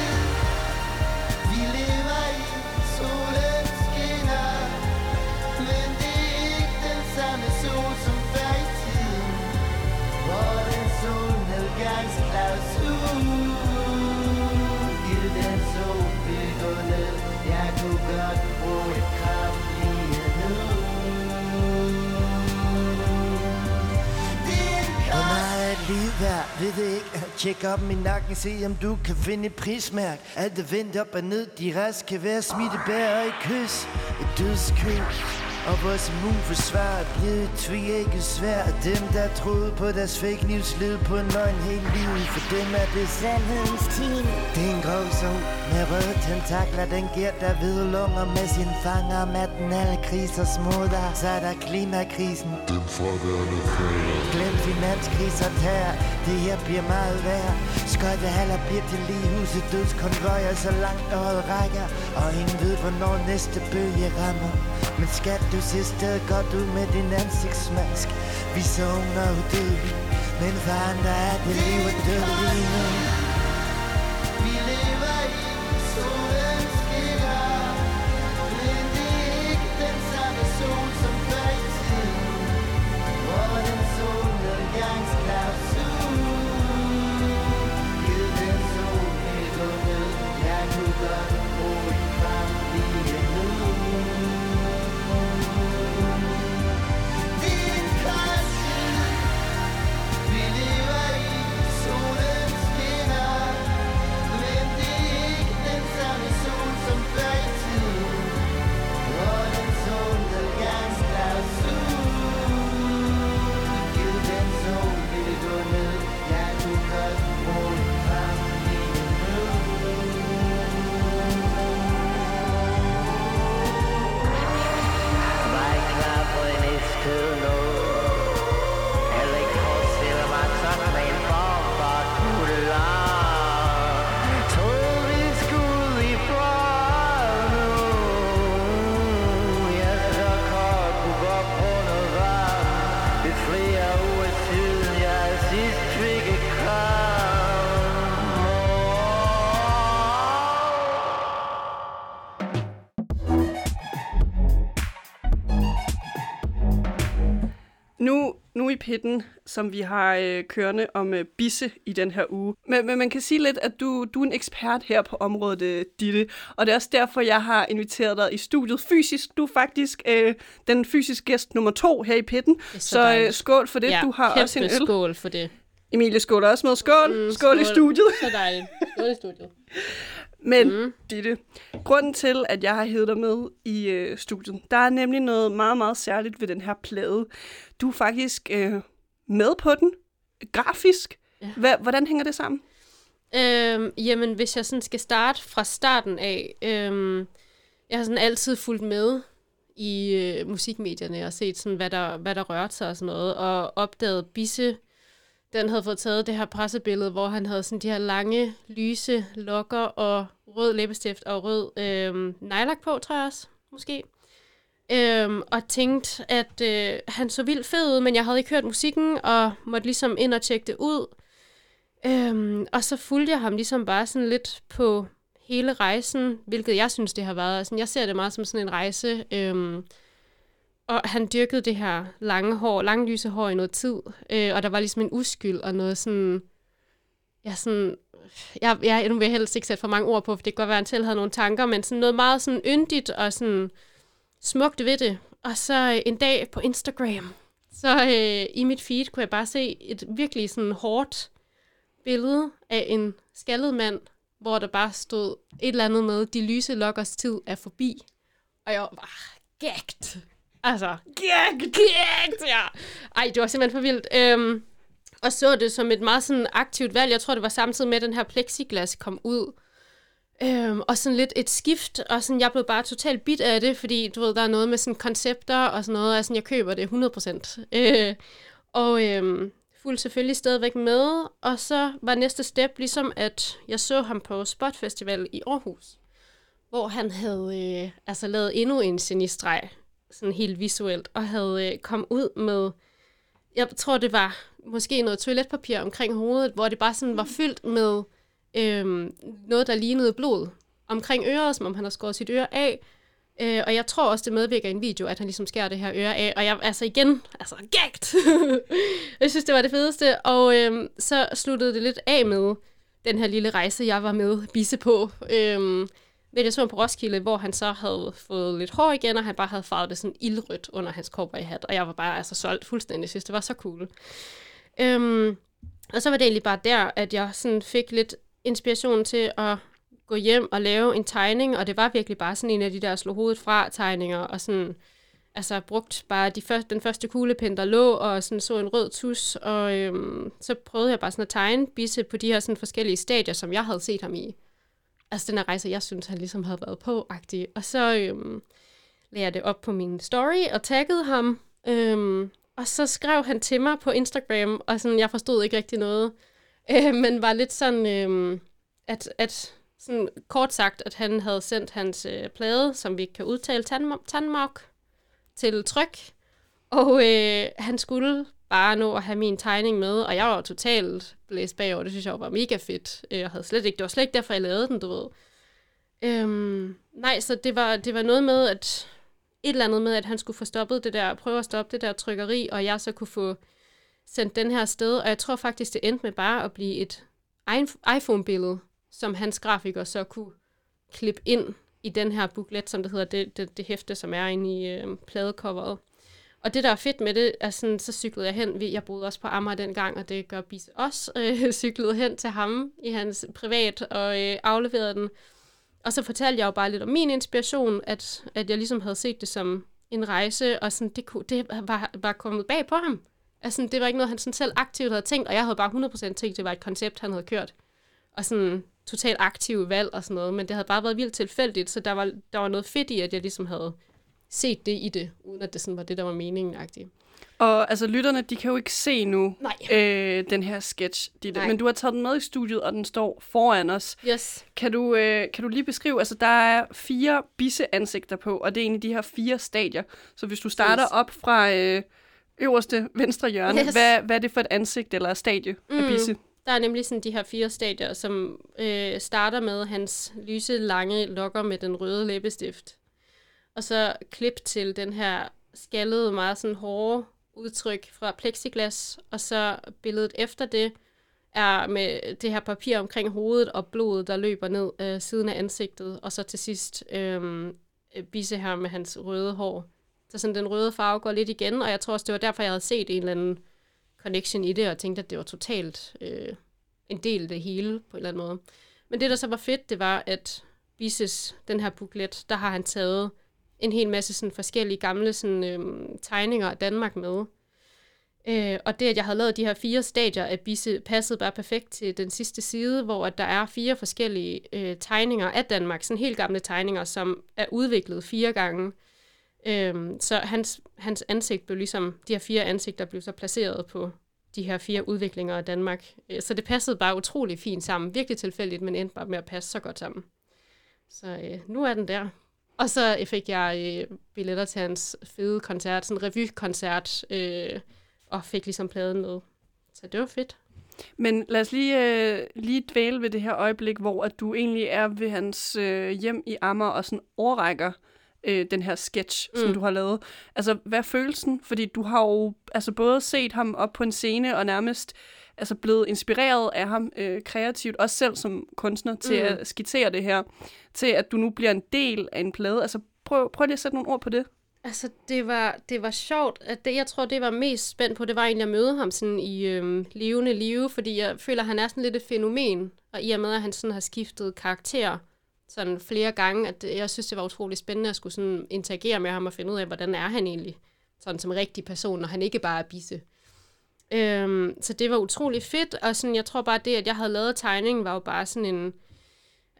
Lige der ved det ikke. Tjek op min nakken, se om du kan finde et prismærk. Alt er vendt op og ned, de rest kan være smittebær og et kys. Et dødskøb og vores immunforsvar blevet tvækket svært Dem der troede på deres fake news led på en løgn hele livet. For dem er det sandhedens team Det er en grov sol med røde tentakler. Den giver der hvide lunger med sin fanger Med den alle kriser smoder Så er der klimakrisen. Den fraværende fader Glem finanskriser tær. Det her bliver meget værd Skøjtehaller bliver til ligehuset Dødskonvojer så langt øjet rækker. Og ingen ved hvornår næste bølge rammer. Men skat du sidste godt ud med din ansigtsmask. Vi så unge og udødelige Men for andre er det liv og død. lige nu pitten, som vi har øh, kørende om øh, bisse i den her uge. Men, men man kan sige lidt, at du, du er en ekspert her på området, øh, Ditte. Og det er også derfor, jeg har inviteret dig i studiet fysisk. Du er faktisk øh, den fysiske gæst nummer to her i pitten. så Så, øh, skål for det. ja, du har også en øl. skål for det. Emilie skåler også med. Skål. Mm, skål, skål i studiet. Så dejligt. Skål i studiet. Men, mm. Ditte, grunden til, at jeg har hævet dig med i øh, studiet, der er nemlig noget meget, meget særligt ved den her plade. Du er faktisk øh, med på den, grafisk. Ja. Hva, hvordan hænger det sammen? Øhm, jamen, hvis jeg sådan skal starte fra starten af, øhm, jeg har sådan altid fulgt med i øh, musikmedierne og set, sådan, hvad, der, hvad der rørte sig og sådan noget, og opdaget Bisse, den havde fået taget det her pressebillede, hvor han havde sådan de her lange, lyse lokker og rød læbestift og rød øh, nejlak på, tror jeg også, måske. Øhm, og tænkte, at øh, han så vildt fed ud, men jeg havde ikke hørt musikken, og måtte ligesom ind og tjekke det ud. Øhm, og så fulgte jeg ham ligesom bare sådan lidt på hele rejsen, hvilket jeg synes, det har været. Altså, jeg ser det meget som sådan en rejse. Øhm, og han dyrkede det her lange hår, lange lyse hår i noget tid. Øh, og der var ligesom en uskyld og noget sådan... Ja, sådan... Jeg, jeg, nu vil jeg helst ikke sætte for mange ord på, for det kan godt være, at han selv havde nogle tanker, men sådan noget meget sådan yndigt og sådan smukt ved det. Og så øh, en dag på Instagram, så øh, i mit feed kunne jeg bare se et virkelig sådan hårdt billede af en skaldet mand, hvor der bare stod et eller andet med, de lyse lokkers tid er forbi. Og jeg var bare. Altså, gægt, gægt, ja. Ej, det var simpelthen for vildt. Øhm, og så det som et meget sådan aktivt valg. Jeg tror, det var samtidig med, at den her plexiglas kom ud. Øhm, og sådan lidt et skift, og sådan, jeg blev bare totalt bit af det, fordi du ved, der er noget med sådan koncepter og sådan noget, og sådan, jeg køber det 100%. Øh, og øhm, fulgte selvfølgelig stadigvæk med, og så var næste step ligesom, at jeg så ham på Spot Festival i Aarhus, hvor han havde øh, altså lavet endnu en genistreg, sådan helt visuelt, og havde øh, kommet ud med, jeg tror det var måske noget toiletpapir omkring hovedet, hvor det bare sådan var fyldt med øhm, noget, der lignede blod omkring øret, som om han har skåret sit øre af. Øh, og jeg tror også, det medvirker i en video, at han ligesom skærer det her øre af. Og jeg, altså igen, altså gægt! jeg synes, det var det fedeste. Og øhm, så sluttede det lidt af med den her lille rejse, jeg var med bisse på. Øhm, ved jeg så ham på Roskilde, hvor han så havde fået lidt hår igen, og han bare havde farvet det sådan ildrødt under hans hat. Og jeg var bare altså solgt fuldstændig. Jeg synes, det var så cool. Øhm, Og så var det egentlig bare der, at jeg sådan fik lidt inspiration til at gå hjem og lave en tegning, og det var virkelig bare sådan en af de der slå hovedet fra tegninger, og sådan, altså brugt bare de første, den første kuglepen, der lå, og sådan så en rød tus, og øhm, så prøvede jeg bare sådan at tegne Bisse på de her sådan forskellige stadier, som jeg havde set ham i. Altså den her rejse, jeg synes, han ligesom havde været på, -agtig. og så øhm, lagde jeg det op på min story, og taggede ham, øhm, og så skrev han til mig på Instagram, og sådan, jeg forstod ikke rigtig noget, øh, men var lidt sådan, øh, at, at sådan kort sagt, at han havde sendt hans øh, plade, som vi ikke kan udtale, Tanmok, til tryk, og øh, han skulle bare nå at have min tegning med, og jeg var totalt blæst bagover, det synes jeg var mega fedt. Øh, jeg havde slet ikke, det var slet ikke derfor, jeg lavede den, du ved. Øhm, nej, så det var, det var noget med, at et eller andet med, at han skulle få stoppet det der, prøve at stoppe det der trykkeri, og jeg så kunne få sendt den her sted. Og jeg tror faktisk, det endte med bare at blive et iPhone-billede, som hans grafiker så kunne klippe ind i den her booklet, som det hedder, det, det, det hæfte, som er inde i øh, pladecoveret. Og det, der er fedt med det, er sådan, så cyklede jeg hen, jeg boede også på Amager dengang, og det gør Bise også, øh, cyklede hen til ham i hans privat og øh, afleverede den. Og så fortalte jeg jo bare lidt om min inspiration, at, at jeg ligesom havde set det som en rejse, og sådan, det, kunne, det var, var kommet bag på ham. Altså, det var ikke noget, han sådan selv aktivt havde tænkt, og jeg havde bare 100% tænkt, det var et koncept, han havde kørt. Og sådan totalt aktiv valg og sådan noget, men det havde bare været vildt tilfældigt, så der var, der var noget fedt i, at jeg ligesom havde set det i det, uden at det sådan var det, der var meningen -agtigt. Og altså, lytterne, de kan jo ikke se nu Nej. øh, den her sketch, Ditte, men du har taget den med i studiet, og den står foran os. Yes. Kan du, øh, kan du lige beskrive, altså der er fire bisse ansigter på, og det er egentlig de her fire stadier. Så hvis du starter yes. op fra øh, øverste venstre hjørne, yes. hvad, hvad er det for et ansigt eller stadie mm. af bisse? Der er nemlig sådan de her fire stadier, som øh, starter med hans lyse, lange lokker med den røde læbestift. Og så klip til den her skaldede, meget sådan hårde udtryk fra plexiglas, og så billedet efter det er med det her papir omkring hovedet og blodet, der løber ned øh, siden af ansigtet, og så til sidst øhm, øh, Bisse her med hans røde hår. Så sådan den røde farve går lidt igen, og jeg tror også, det var derfor, jeg havde set en eller anden connection i det, og tænkte, at det var totalt øh, en del af det hele på en eller anden måde. Men det, der så var fedt, det var, at Bises, den her buklet, der har han taget en hel masse sådan forskellige gamle sådan, øhm, tegninger af Danmark med. Øh, og det, at jeg havde lavet de her fire stadier af Bisse, passede bare perfekt til den sidste side, hvor at der er fire forskellige øh, tegninger af Danmark, sådan helt gamle tegninger, som er udviklet fire gange. Øh, så hans, hans ansigt blev ligesom, de her fire ansigter blev så placeret på de her fire udviklinger af Danmark. Øh, så det passede bare utrolig fint sammen. Virkelig tilfældigt, men endte bare med at passe så godt sammen. Så øh, nu er den der. Og så fik jeg øh, billetter til hans fede koncert, sådan en revykoncert, øh, og fik ligesom pladen med. Så det var fedt. Men lad os lige, øh, lige dvæle ved det her øjeblik, hvor at du egentlig er ved hans øh, hjem i Ammer og sådan overrækker øh, den her sketch, mm. som du har lavet. Altså, hvad er følelsen? Fordi du har jo altså, både set ham op på en scene og nærmest altså, blevet inspireret af ham øh, kreativt, også selv som kunstner, til mm. at skitsere det her, til at du nu bliver en del af en plade. Altså, prøv, prøv lige at sætte nogle ord på det. Altså, det var, det var sjovt. At det, jeg tror, det var mest spændt på, det var egentlig at møde ham sådan i øhm, levende live, fordi jeg føler, at han er sådan lidt et fænomen, og i og med, at han sådan har skiftet karakter sådan flere gange, at jeg synes, det var utrolig spændende at skulle sådan interagere med ham og finde ud af, hvordan er han egentlig sådan som rigtig person, når han ikke bare er bisse. Øhm, så det var utrolig fedt, og sådan, jeg tror bare, det, at jeg havde lavet tegningen, var jo bare sådan en,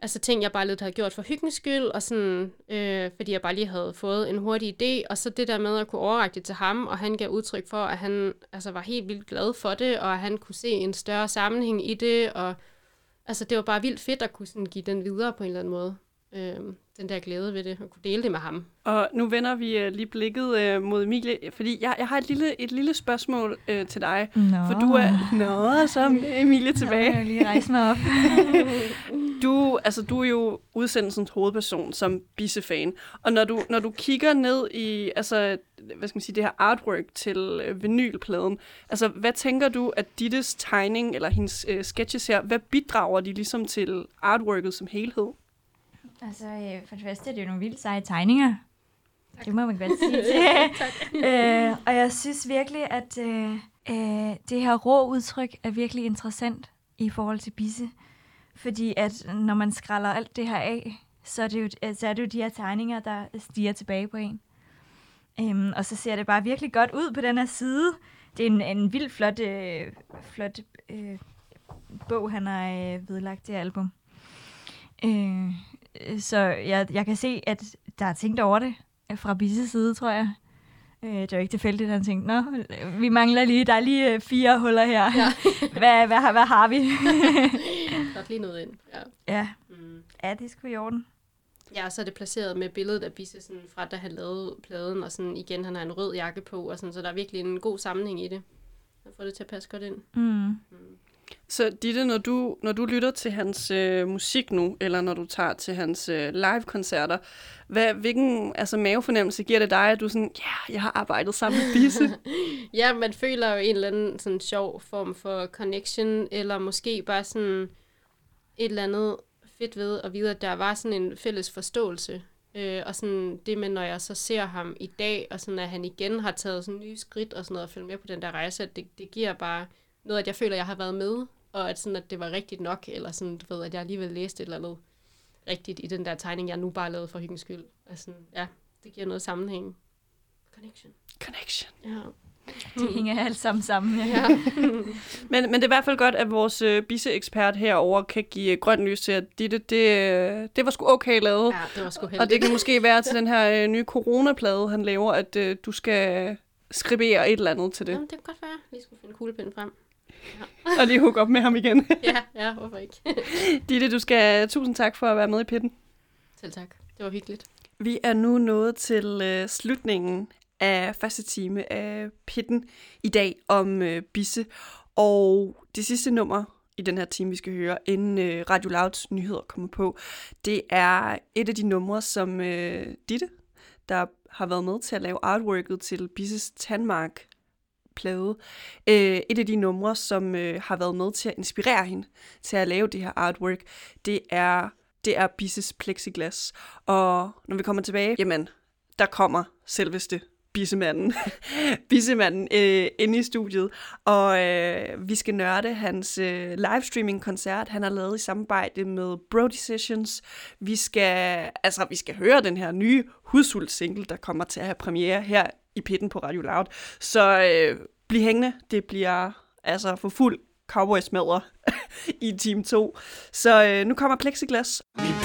altså ting, jeg bare lidt havde gjort for hyggens skyld, og sådan, øh, fordi jeg bare lige havde fået en hurtig idé, og så det der med at kunne overrække det til ham, og han gav udtryk for, at han altså, var helt vildt glad for det, og at han kunne se en større sammenhæng i det, og altså, det var bare vildt fedt at kunne sådan, give den videre på en eller anden måde. Øh, den der glæde ved det, og kunne dele det med ham. Og nu vender vi uh, lige blikket uh, mod Emilie, fordi jeg, jeg har et lille, et lille spørgsmål uh, til dig. Nå. For du er... Nå, så Emilie tilbage. Nå, jeg lige rejse mig op. du, altså, du er jo udsendelsens hovedperson som Bisse-fan. Og når du, når du kigger ned i altså, hvad skal man sige, det her artwork til uh, vinylpladen, altså, hvad tænker du, at Dittes tegning eller hendes uh, sketches her, hvad bidrager de ligesom til artworket som helhed? Altså, øh, for det første er det jo nogle vildt seje tegninger. Det må man godt sige. øh, og jeg synes virkelig, at øh, øh, det her rå udtryk er virkelig interessant i forhold til Bisse. Fordi at når man skralder alt det her af, så er det jo, øh, så er det jo de her tegninger, der stiger tilbage på en. Øhm, og så ser det bare virkelig godt ud på den her side. Det er en, en vild flot, øh, flot øh, bog, han har øh, vedlagt det album. Øh, så jeg, jeg kan se, at der er tænkt over det øh, fra Bisses side, tror jeg. Øh, det var ikke tilfældigt, at han tænkte, nå, vi mangler lige, der er lige øh, fire huller her. Ja. hvad, hvad, hvad har vi? Der er lige noget ind. Ja. ja. Mm. ja, det er sgu i orden. Ja, så er det placeret med billedet af Bisse sådan, fra da han lavede pladen, og sådan igen, han har en rød jakke på, og sådan, så der er virkelig en god sammenhæng i det. Han får det til at passe godt ind. Mm. Så Ditte, når du, når du lytter til hans øh, musik nu, eller når du tager til hans øh, live-koncerter, hvad, hvilken altså, mavefornemmelse giver det dig, at du sådan, ja, yeah, jeg har arbejdet sammen med Bisse? ja, man føler jo en eller anden sådan sjov form for connection, eller måske bare sådan et eller andet fedt ved at vide, at der var sådan en fælles forståelse. Øh, og sådan det med, når jeg så ser ham i dag, og sådan at han igen har taget sådan nye skridt og sådan noget, og følge med på den der rejse, at det, det giver bare noget, at jeg føler, at jeg har været med, og at, sådan, at det var rigtigt nok, eller sådan, du ved, at jeg alligevel læste et eller andet rigtigt i den der tegning, jeg nu bare lavede for hyggens skyld. Altså, ja, det giver noget sammenhæng. Connection. Connection. Ja. Det hænger alt sammen sammen. Ja. ja. Men, men det er i hvert fald godt, at vores øh, Bisse-ekspert herover kan give øh, grønt lys til, at Ditte, det, øh, det var sgu okay lavet. ja, det var sgu heldigt. Og det kan måske være til den her øh, nye coronaplade, han laver, at øh, du skal skribere et eller andet til det. Jamen, det kan godt være, lige skulle finde kuglepinden frem. Og lige hugge op med ham igen. Ja, ja, hvorfor ikke? Ditte, du skal tusind tak for at være med i pitten. Selv tak. Det var hyggeligt. Vi er nu nået til øh, slutningen af første time af pitten i dag om øh, Bisse. Og det sidste nummer i den her time, vi skal høre, inden øh, Radio Louds nyheder kommer på, det er et af de numre, som øh, Ditte, der har været med til at lave artworket til Bisses Tandmark plade. Øh, et af de numre, som øh, har været med til at inspirere hende til at lave det her artwork, det er, det er Bisses plexiglas. Og når vi kommer tilbage, jamen, der kommer selveste bissemanden, bissemanden øh, inde i studiet, og øh, vi skal nørde hans øh, livestreaming-koncert, han har lavet i samarbejde med Bro Decisions. Vi skal, altså, vi skal høre den her nye hudsult single, der kommer til at have premiere her i pitten på Radio Loud. Så øh, bliv hængende, det bliver altså for fuld cowboy i Team 2. Så øh, nu kommer Plexiglas. Min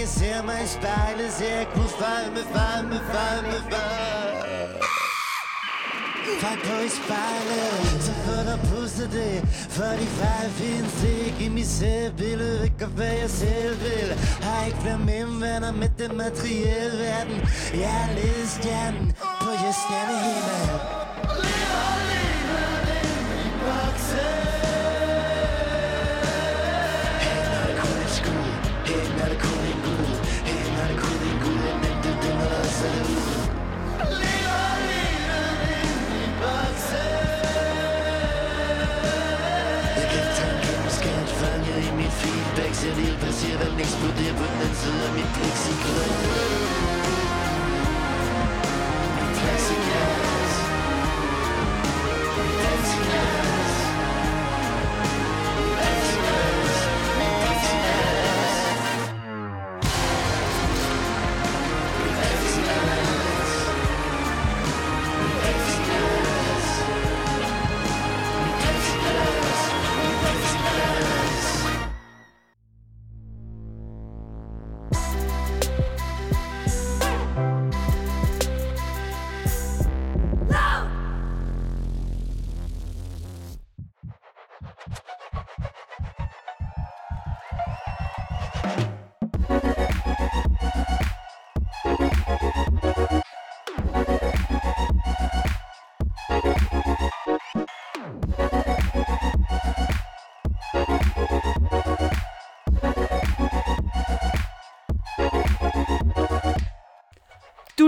jeg ser mig i spejlet Ser jeg kun fejl med fejl med fejl på i spejlet Så får dig pustet det For de fejl findes ikke i mit selvbillede Ikke hvad jeg selv vil Har ikke flere memvenner med den materielle verden Jeg er ledestjernen på jeres stjernehimmel Jeg kan feedback. Ser det passerer, hvad den eksploderer på den anden side af mit Plexiglas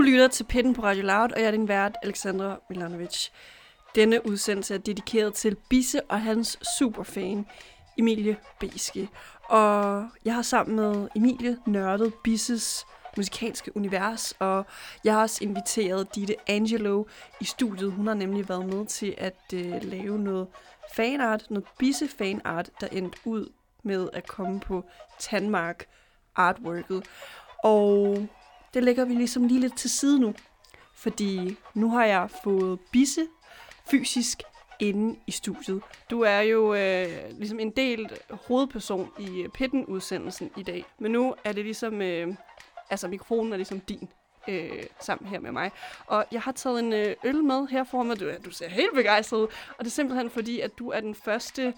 lytter til Pitten på Radio Loud, og jeg er din vært, Alexandra Milanovic. Denne udsendelse er dedikeret til Bisse og hans superfan, Emilie Beske. Og jeg har sammen med Emilie nørdet Bisses musikalske univers, og jeg har også inviteret Ditte Angelo i studiet. Hun har nemlig været med til at øh, lave noget fanart, noget Bisse fanart, der endte ud med at komme på Tanmark artworket. Og det lægger vi ligesom lige lidt til side nu. Fordi nu har jeg fået Bisse fysisk inde i studiet. Du er jo øh, ligesom en del hovedperson i øh, Pitten-udsendelsen i dag. Men nu er det ligesom, øh, altså mikrofonen er ligesom din øh, sammen her med mig. Og jeg har taget en øh, øl med her for mig. Du, du ser helt begejstret ud. Og det er simpelthen fordi, at du er den første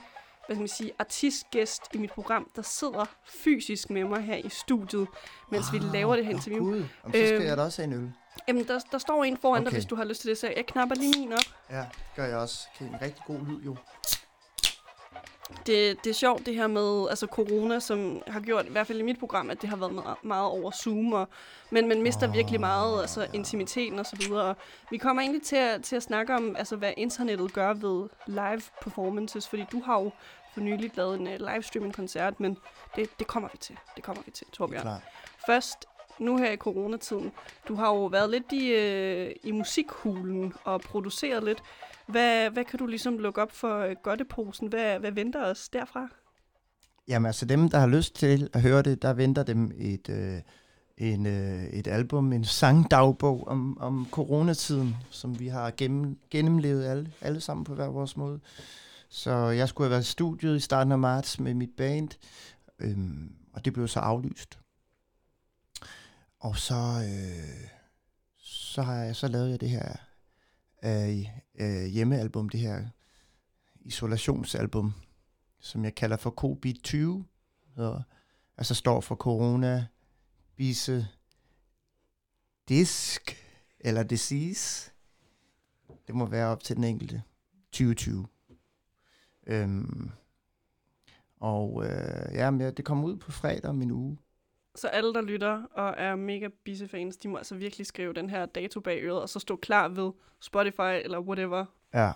hvad skal man sige, artistgæst i mit program, der sidder fysisk med mig her i studiet, mens vi laver det her interview. Gud, Jamen, så skal Øhm, jeg da også have en øl. Jamen, der, der står en foran okay. dig, hvis du har lyst til det, så jeg knapper lige min op. Ja, gør jeg også. Okay, en rigtig god lyd jo. Det, det er sjovt det her med altså corona, som har gjort, i hvert fald i mit program, at det har været meget, meget over Zoom, og, men man mister oh, virkelig meget altså, intimiteten og så videre. Vi kommer egentlig til at, til at snakke om, altså, hvad internettet gør ved live performances, fordi du har jo for nylig lavet en uh, livestreaming-koncert, men det, det kommer vi til. Det kommer vi til, Torbjørn. Klart. Først, nu her i coronatiden, du har jo været lidt i, øh, i musikhulen og produceret lidt. Hvad, hvad kan du ligesom lukke op for øh, godteposen? Hvad, hvad venter os derfra? Jamen altså dem, der har lyst til at høre det, der venter dem et, øh, en, øh, et album, en sangdagbog om, om coronatiden, som vi har gennem, gennemlevet alle, alle sammen på hver vores måde. Så jeg skulle have været i studiet i starten af marts med mit band, øhm, og det blev så aflyst. Og så, øh, så har jeg så lavet jeg det her øh, øh, hjemmealbum, det her isolationsalbum, som jeg kalder for COVID-20. Så, altså står for corona, bise, disk eller disease. Det må være op til den enkelte. 2020. Øhm, og øh, ja, men det kommer ud på fredag om en uge. Så alle, der lytter og er mega Bisse-fans, de må altså virkelig skrive den her dato bag øret, og så stå klar ved Spotify eller whatever. Ja,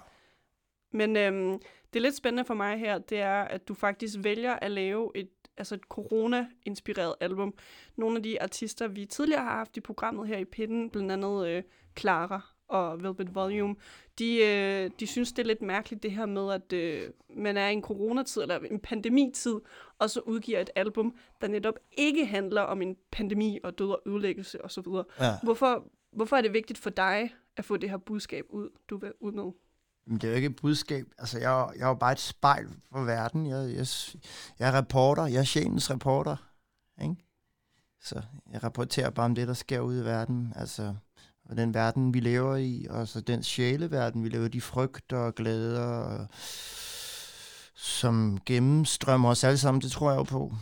Men øhm, det er lidt spændende for mig her, det er, at du faktisk vælger at lave et, altså et corona-inspireret album. Nogle af de artister, vi tidligere har haft i programmet her i Pinden, blandt andet øh, Clara og Velvet Volume, de, øh, de synes, det er lidt mærkeligt det her med, at øh, man er i en coronatid, eller en pandemitid, og så udgiver et album, der netop ikke handler om en pandemi og død og ødelæggelse osv. ja. Hvorfor, hvorfor er det vigtigt for dig at få det her budskab ud, du vil ud med? Men det er jo ikke et budskab. Altså, jeg, jeg er jo bare et spejl for verden. Jeg, jeg, jeg er reporter. Jeg er sjælens reporter. Ikke? Så jeg rapporterer bare om det, der sker ude i verden. Altså, og den verden, vi lever i. Og så den sjæleverden, vi lever i. De frygter og glæder, og, som gennemstrømmer os alle sammen. Det tror jeg jo på.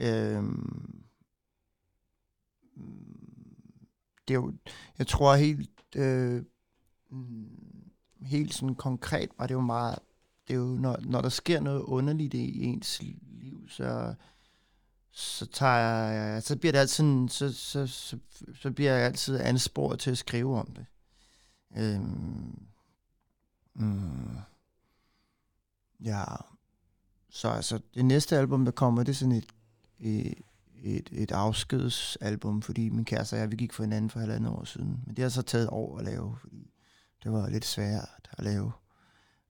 Øhm, det er jo, jeg tror helt, øh, helt sådan konkret var det jo meget, det er jo, når, når der sker noget underligt i ens liv, så, så tager jeg, så bliver det altid, så, så, så, så bliver jeg altid ansporet til at skrive om det. Øhm, mm, ja, så altså, det næste album, der kommer, det er sådan et, et, et, et afskedsalbum, fordi min kæreste og jeg, vi gik for hinanden for halvandet år siden. Men det har så taget år at lave, fordi det var lidt svært at lave.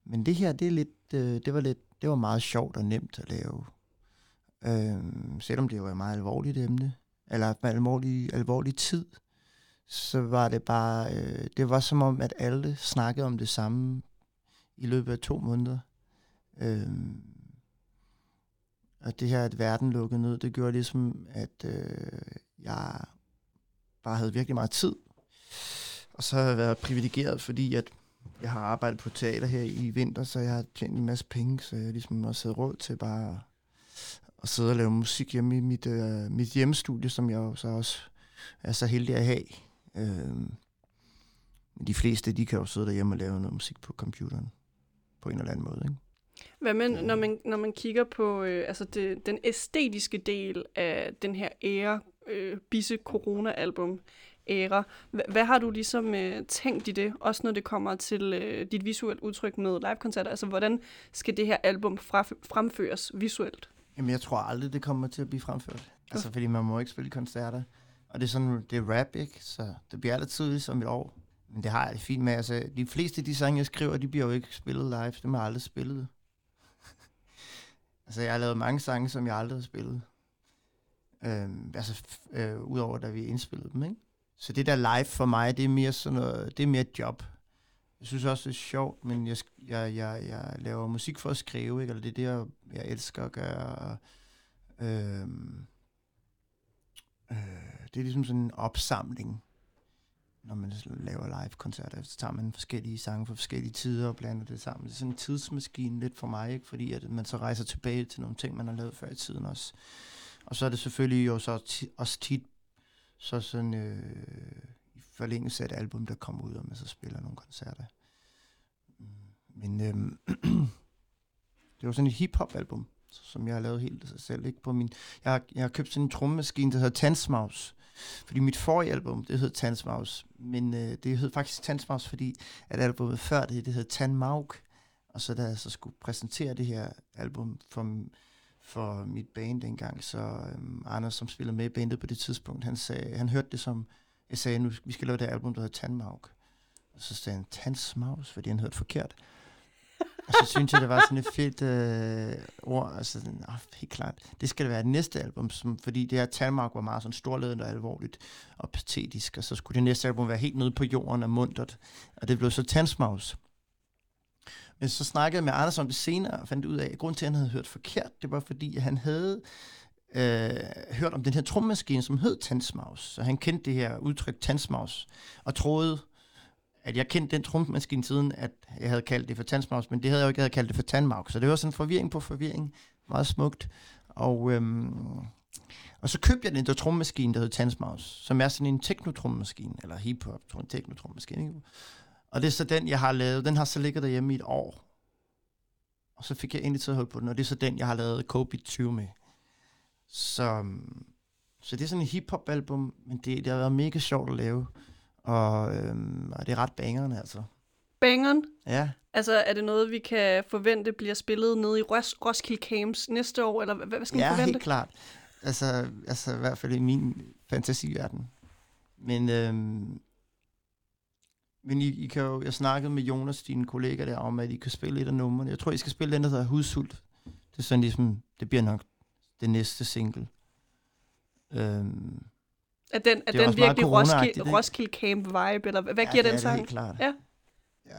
Men det her, det er lidt, øh, det var lidt, det var meget sjovt og nemt at lave. Øh, selvom det var et meget alvorligt emne, eller en alvorlig, alvorlig tid, så var det bare, øh, det var som om, at alle snakkede om det samme i løbet af to måneder. Øh, og det her, at verden lukkede ned, det gjorde ligesom, at øh, jeg bare havde virkelig meget tid. Og så har jeg været privilegeret, fordi at jeg har arbejdet på teater her i vinter, så jeg har tjent en masse penge, så jeg ligesom også havde råd til bare at sidde og lave musik hjemme i mit, øh, mit hjemmestudie, som jeg jo så også er så heldig at have. Øh, de fleste, de kan jo sidde derhjemme og lave noget musik på computeren på en eller anden måde, ikke? Hvad med, når man, når man kigger på øh, altså det, den æstetiske del af den her æra, øh, Bisse Corona-album, æra, hvad, hvad har du ligesom øh, tænkt i det, også når det kommer til øh, dit visuelle udtryk med live-koncerter? Altså, hvordan skal det her album fra, fremføres visuelt? Jamen, jeg tror aldrig, det kommer til at blive fremført. Altså, fordi man må ikke spille koncerter. Og det er sådan, det er rap, ikke? Så det bliver altid tidligt om et år. Men det har jeg det fint med. Altså, de fleste af de sange, jeg skriver, de bliver jo ikke spillet live. Dem har jeg aldrig spillet. altså, jeg har lavet mange sange, som jeg aldrig har spillet. Øhm, altså, øh, udover da vi indspillede dem, ikke? Så det der live for mig, det er mere sådan noget, det er mere et job. Jeg synes også, det er sjovt, men jeg, jeg, jeg, jeg laver musik for at skrive, ikke? Eller det er det, jeg, jeg elsker at gøre. Øhm, øh, det er ligesom sådan en opsamling, når man laver live-koncerter. Så tager man forskellige sange fra forskellige tider og blander det sammen. Det er sådan en tidsmaskine lidt for mig, ikke? fordi at man så rejser tilbage til nogle ting, man har lavet før i tiden også. Og så er det selvfølgelig jo så også tit så sådan øh, forlængelse af et album, der kommer ud, og man så spiller nogle koncerter. Mm. Men øhm, det var sådan et hip-hop-album, som jeg har lavet helt af sig selv. Ikke? På min, jeg, har, jeg har købt sådan en trommemaskine, der hedder Tansmaus. Fordi mit forrige album, det hed Tansmaus. Men øh, det hed faktisk Tansmaus, fordi at albumet før det, det hed Tanmauk. Og så da jeg så skulle præsentere det her album for, for mit band dengang, så øhm, Anders, som spillede med i bandet på det tidspunkt, han, sagde, han hørte det som, jeg sagde, nu vi skal lave det album, der hedder Tandmauk. Og så sagde han Tandsmaus, fordi han hørte forkert. Og så synes jeg, det var sådan et fedt øh, ord. Altså, oh, helt klart. Det skal det være det næste album, som, fordi det her Talmark var meget sådan storledende og alvorligt og patetisk. Og så skulle det næste album være helt nede på jorden og muntert. Og det blev så Tandsmaus. Men så snakkede jeg med Anders om det senere og fandt ud af, at grund til, at han havde hørt forkert, det var fordi, at han havde øh, hørt om den her trommemaskine, som hed Tansmaus. Så han kendte det her udtryk Tansmaus, og troede, at jeg kendte den trommemaskine siden, at jeg havde kaldt det for Tansmaus, men det havde jeg jo ikke, jeg havde kaldt det for Tanmaus. Så det var sådan forvirring på forvirring. Meget smukt. Og, øhm, og så købte jeg den der trommemaskine, der hed Tansmaus, som er sådan en teknotrommemaskine, eller hip-hop teknotrommemaskine. Ikke? Og det er så den, jeg har lavet. Den har så ligget derhjemme i et år. Og så fik jeg endelig til at holde på den, og det er så den, jeg har lavet Kobe 20 med. Så, så det er sådan et hip-hop-album, men det, det har været mega sjovt at lave. Og, øhm, og det er ret bangerne, altså. Bangeren? Ja. Altså, er det noget, vi kan forvente bliver spillet nede i Ros- Roskilde Camps næste år, eller hvad, hvad skal man Ja, forvente? helt klart. Altså, altså i hvert fald i min fantasiverden. Men, øhm, men I, I kan jo, jeg snakkede med Jonas, dine kollega der, om, at I kan spille et af numrene. Jeg tror, I skal spille den, der hedder Hudsult. Det er sådan ligesom, det bliver nok det næste single. Øhm, Er den, er den virkelig Roskilde? Roskilde Camp vibe, eller hvad Ja, giver det den sang? helt klart. Ja. Ja.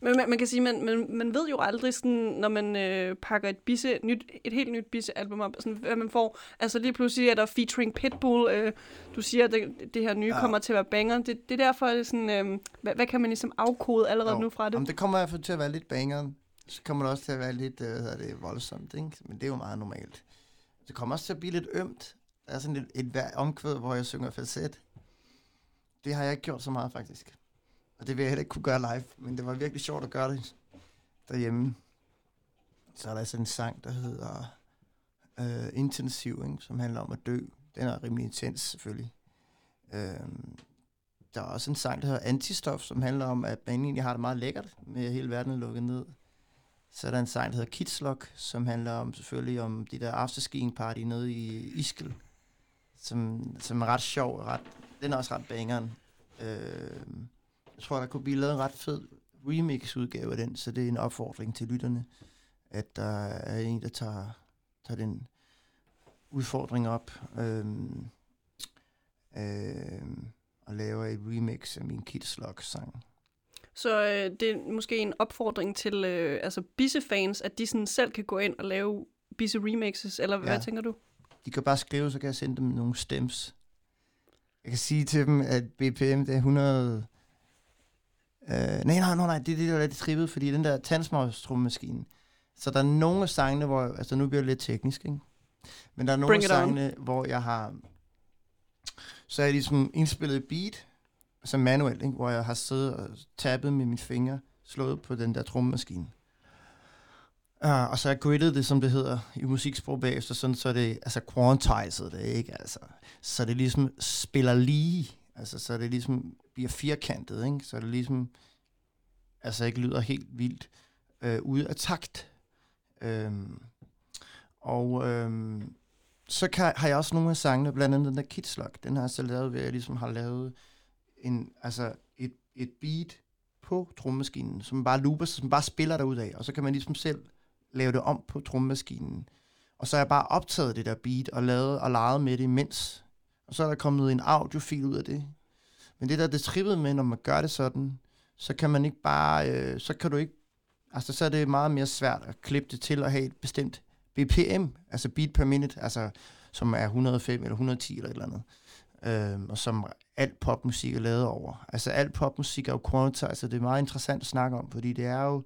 Men man, man kan sige, man, man, man ved jo aldrig, sådan, når man øh, pakker et, bisse, nyt, et helt nyt Bisse-album op, sådan, hvad man får. Altså lige pludselig er der featuring Pitbull. Øh, du siger, at det, det her nye Ja. ja. kommer til at være banger. Det, det er derfor, det er sådan, øh, hvad, hvad kan man ligesom afkode allerede Jo, nu fra det? Om det kommer i hvert fald til at være lidt banger. Så kommer det også til at være lidt, øh, hvad det, voldsomt, ikke? Men det er jo meget normalt. Det kommer også til at blive lidt ømt. Der er sådan et, et hver omkvæd, hvor jeg synger falset. Det har jeg ikke gjort så meget, faktisk. Og det vil jeg heller ikke kunne gøre live, men det var virkelig sjovt at gøre det derhjemme. Så er der sådan en sang, der hedder øh, Intensiv, ikke? som handler om at dø. Den er rimelig intens, selvfølgelig. Øh, der er også en sang, der hedder Antistof, som handler om, at man egentlig har det meget lækkert med hele verden lukket ned. Så er der en sang, der hedder Kitslock, som handler om selvfølgelig om de der afterskiing party nede i Iskel, som, som er ret sjov. Ret, den er også ret bangeren. Øh, jeg tror, der kunne blive lavet en ret fed remix-udgave af den, så det er en opfordring til lytterne, at der er en, der tager, tager den udfordring op. Øh, øh, og laver et remix af min Kitslock-sang. Så øh, det er måske en opfordring til øh, altså Bisse-fans, at de sådan selv kan gå ind og lave Bisse-remixes, eller ja. Hvad tænker du? De kan bare skrive, så kan jeg sende dem nogle stems. Jeg kan sige til dem, at BPM det er 100... Øh, nej, nej, nej, nej, det er det, er lidt trippet, fordi den der tandsmålstrummemaskine. Så der er nogle af sangene, hvor... Altså, nu bliver det lidt teknisk, ikke? Men der er nogle af on. sangene, hvor jeg har... Så er jeg ligesom indspillet et beat, altså manuelt, ikke? hvor jeg har siddet og tappet med mine fingre, slået på den der trommemaskine. Uh, og så har jeg grittet det, som det hedder i musiksprog bagefter, sådan så det, altså quantized det, ikke? Altså, så det ligesom spiller lige, altså så det ligesom bliver firkantet, ikke? Så det ligesom, altså ikke lyder helt vildt øh, ude af takt. Øhm, og øhm, så kan, har jeg også nogle af sangene, blandt andet den der Kids den har jeg så lavet ved, at jeg ligesom har lavet en, altså et, et beat på trommemaskinen, som bare looper, som bare spiller derud af, og så kan man ligesom selv lave det om på trommemaskinen. Og så har jeg bare optaget det der beat og lavet og leget med det imens. Og så er der kommet en audiofil ud af det. Men det der det trippede med, når man gør det sådan, så kan man ikke bare, øh, så kan du ikke, altså så er det meget mere svært at klippe det til at have et bestemt BPM, altså beat per minute, altså som er 105 eller 110 eller et eller andet øh, og som alt popmusik er lavet over. Altså alt popmusik er jo quantized, så det er meget interessant at snakke om, fordi det er jo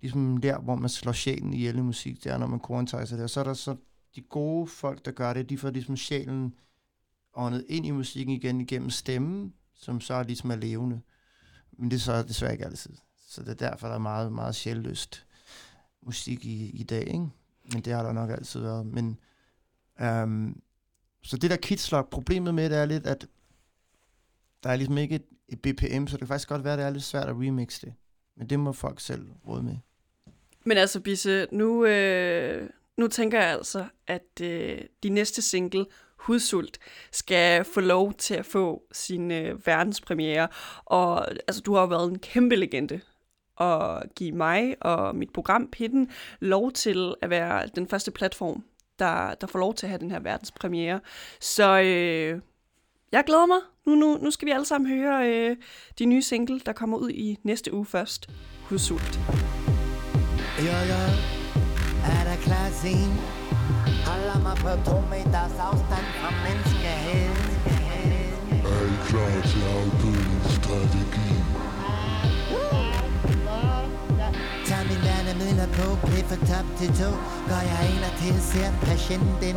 ligesom der, hvor man slår sjælen ihjel i musik, det er, når man quantizer det. Og så er der så de gode folk, der gør det, de får ligesom sjælen åndet ind i musikken igen igennem stemmen, som så ligesom er levende. Men det er så desværre ikke altid. Så det er derfor, der er meget, meget sjælløst musik i, i dag, ikke? Men det har der nok altid været. Men, øhm, så det der kitslok, problemet med det er lidt, at der er ligesom ikke et, et BPM, så det kan faktisk godt være, at det er lidt svært at remixe det. Men det må folk selv råde med. Men altså, Bisse, nu, øh, nu tænker jeg altså, at øh, de næste single, Hudsult, skal få lov til at få sin øh, verdenspremiere. Og altså, du har jo været en kæmpe legende og give mig og mit program Pitten lov til at være den første platform, der, der får lov til at have den her verdenspremiere. Så øh, jeg glæder mig. Nu, nu, nu skal vi alle sammen høre øh, de nye single, der kommer ud i næste uge først. Hudsult. Jo, jo, er der klar scene? Holder mig på to meters afstand fra menneskehed. Er I klar til afbødningsstrategi? Tag værnemidler på, bliv fra top til to. Går jeg ind og tilser patienten.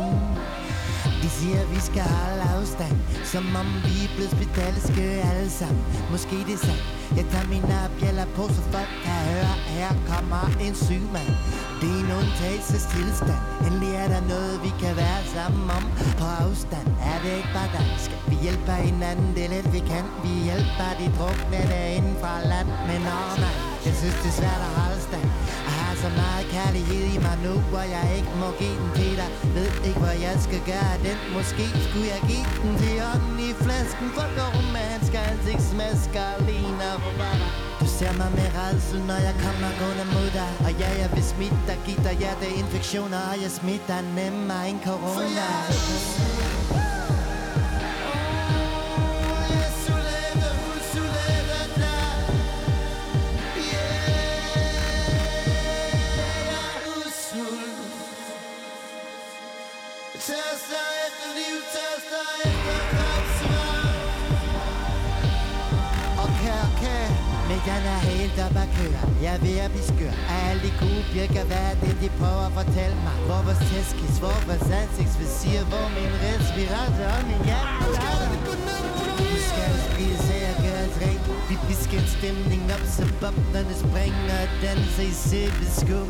De siger, vi skal holde afstand Som om vi er blevet spedalske alle sammen. Måske det er sandt. Jeg tager min bjæller på, så folk kan høre Her kommer en syg mand. Det er en undtagelsestilstand. Endelig er der noget, vi kan være sammen om. På afstand er det ikke bare dansk Vi hjælper hinanden, det er lidt vi kan. Vi hjælper de drukne derinde fra land. Men åh nej, jeg synes det er svært at holde stand. Jeg har så meget kærlighed i mig nu Hvor jeg ikke må give den til dig. Ved ikke, hvor jeg skal gøre den. Måske skulle jeg give den til ånden i flasken. For går romansk ansigtsmasker ligner Du ser mig med redsel, når jeg kommer gående mod dig. Og ja, jeg vil smitte dig, give dig hjerteinfektioner Og jeg smitter nemmere end corona. For jeg og danser i sæbeskum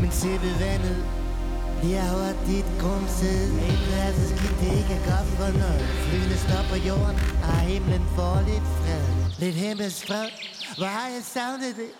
Men sæbevandet bliver hurtigt grumset er så skidt det ikke er godt for noget. Flyene stopper jorden Og himlen får lidt fred. Lidt himmelsk fred Hvor har jeg savnet det?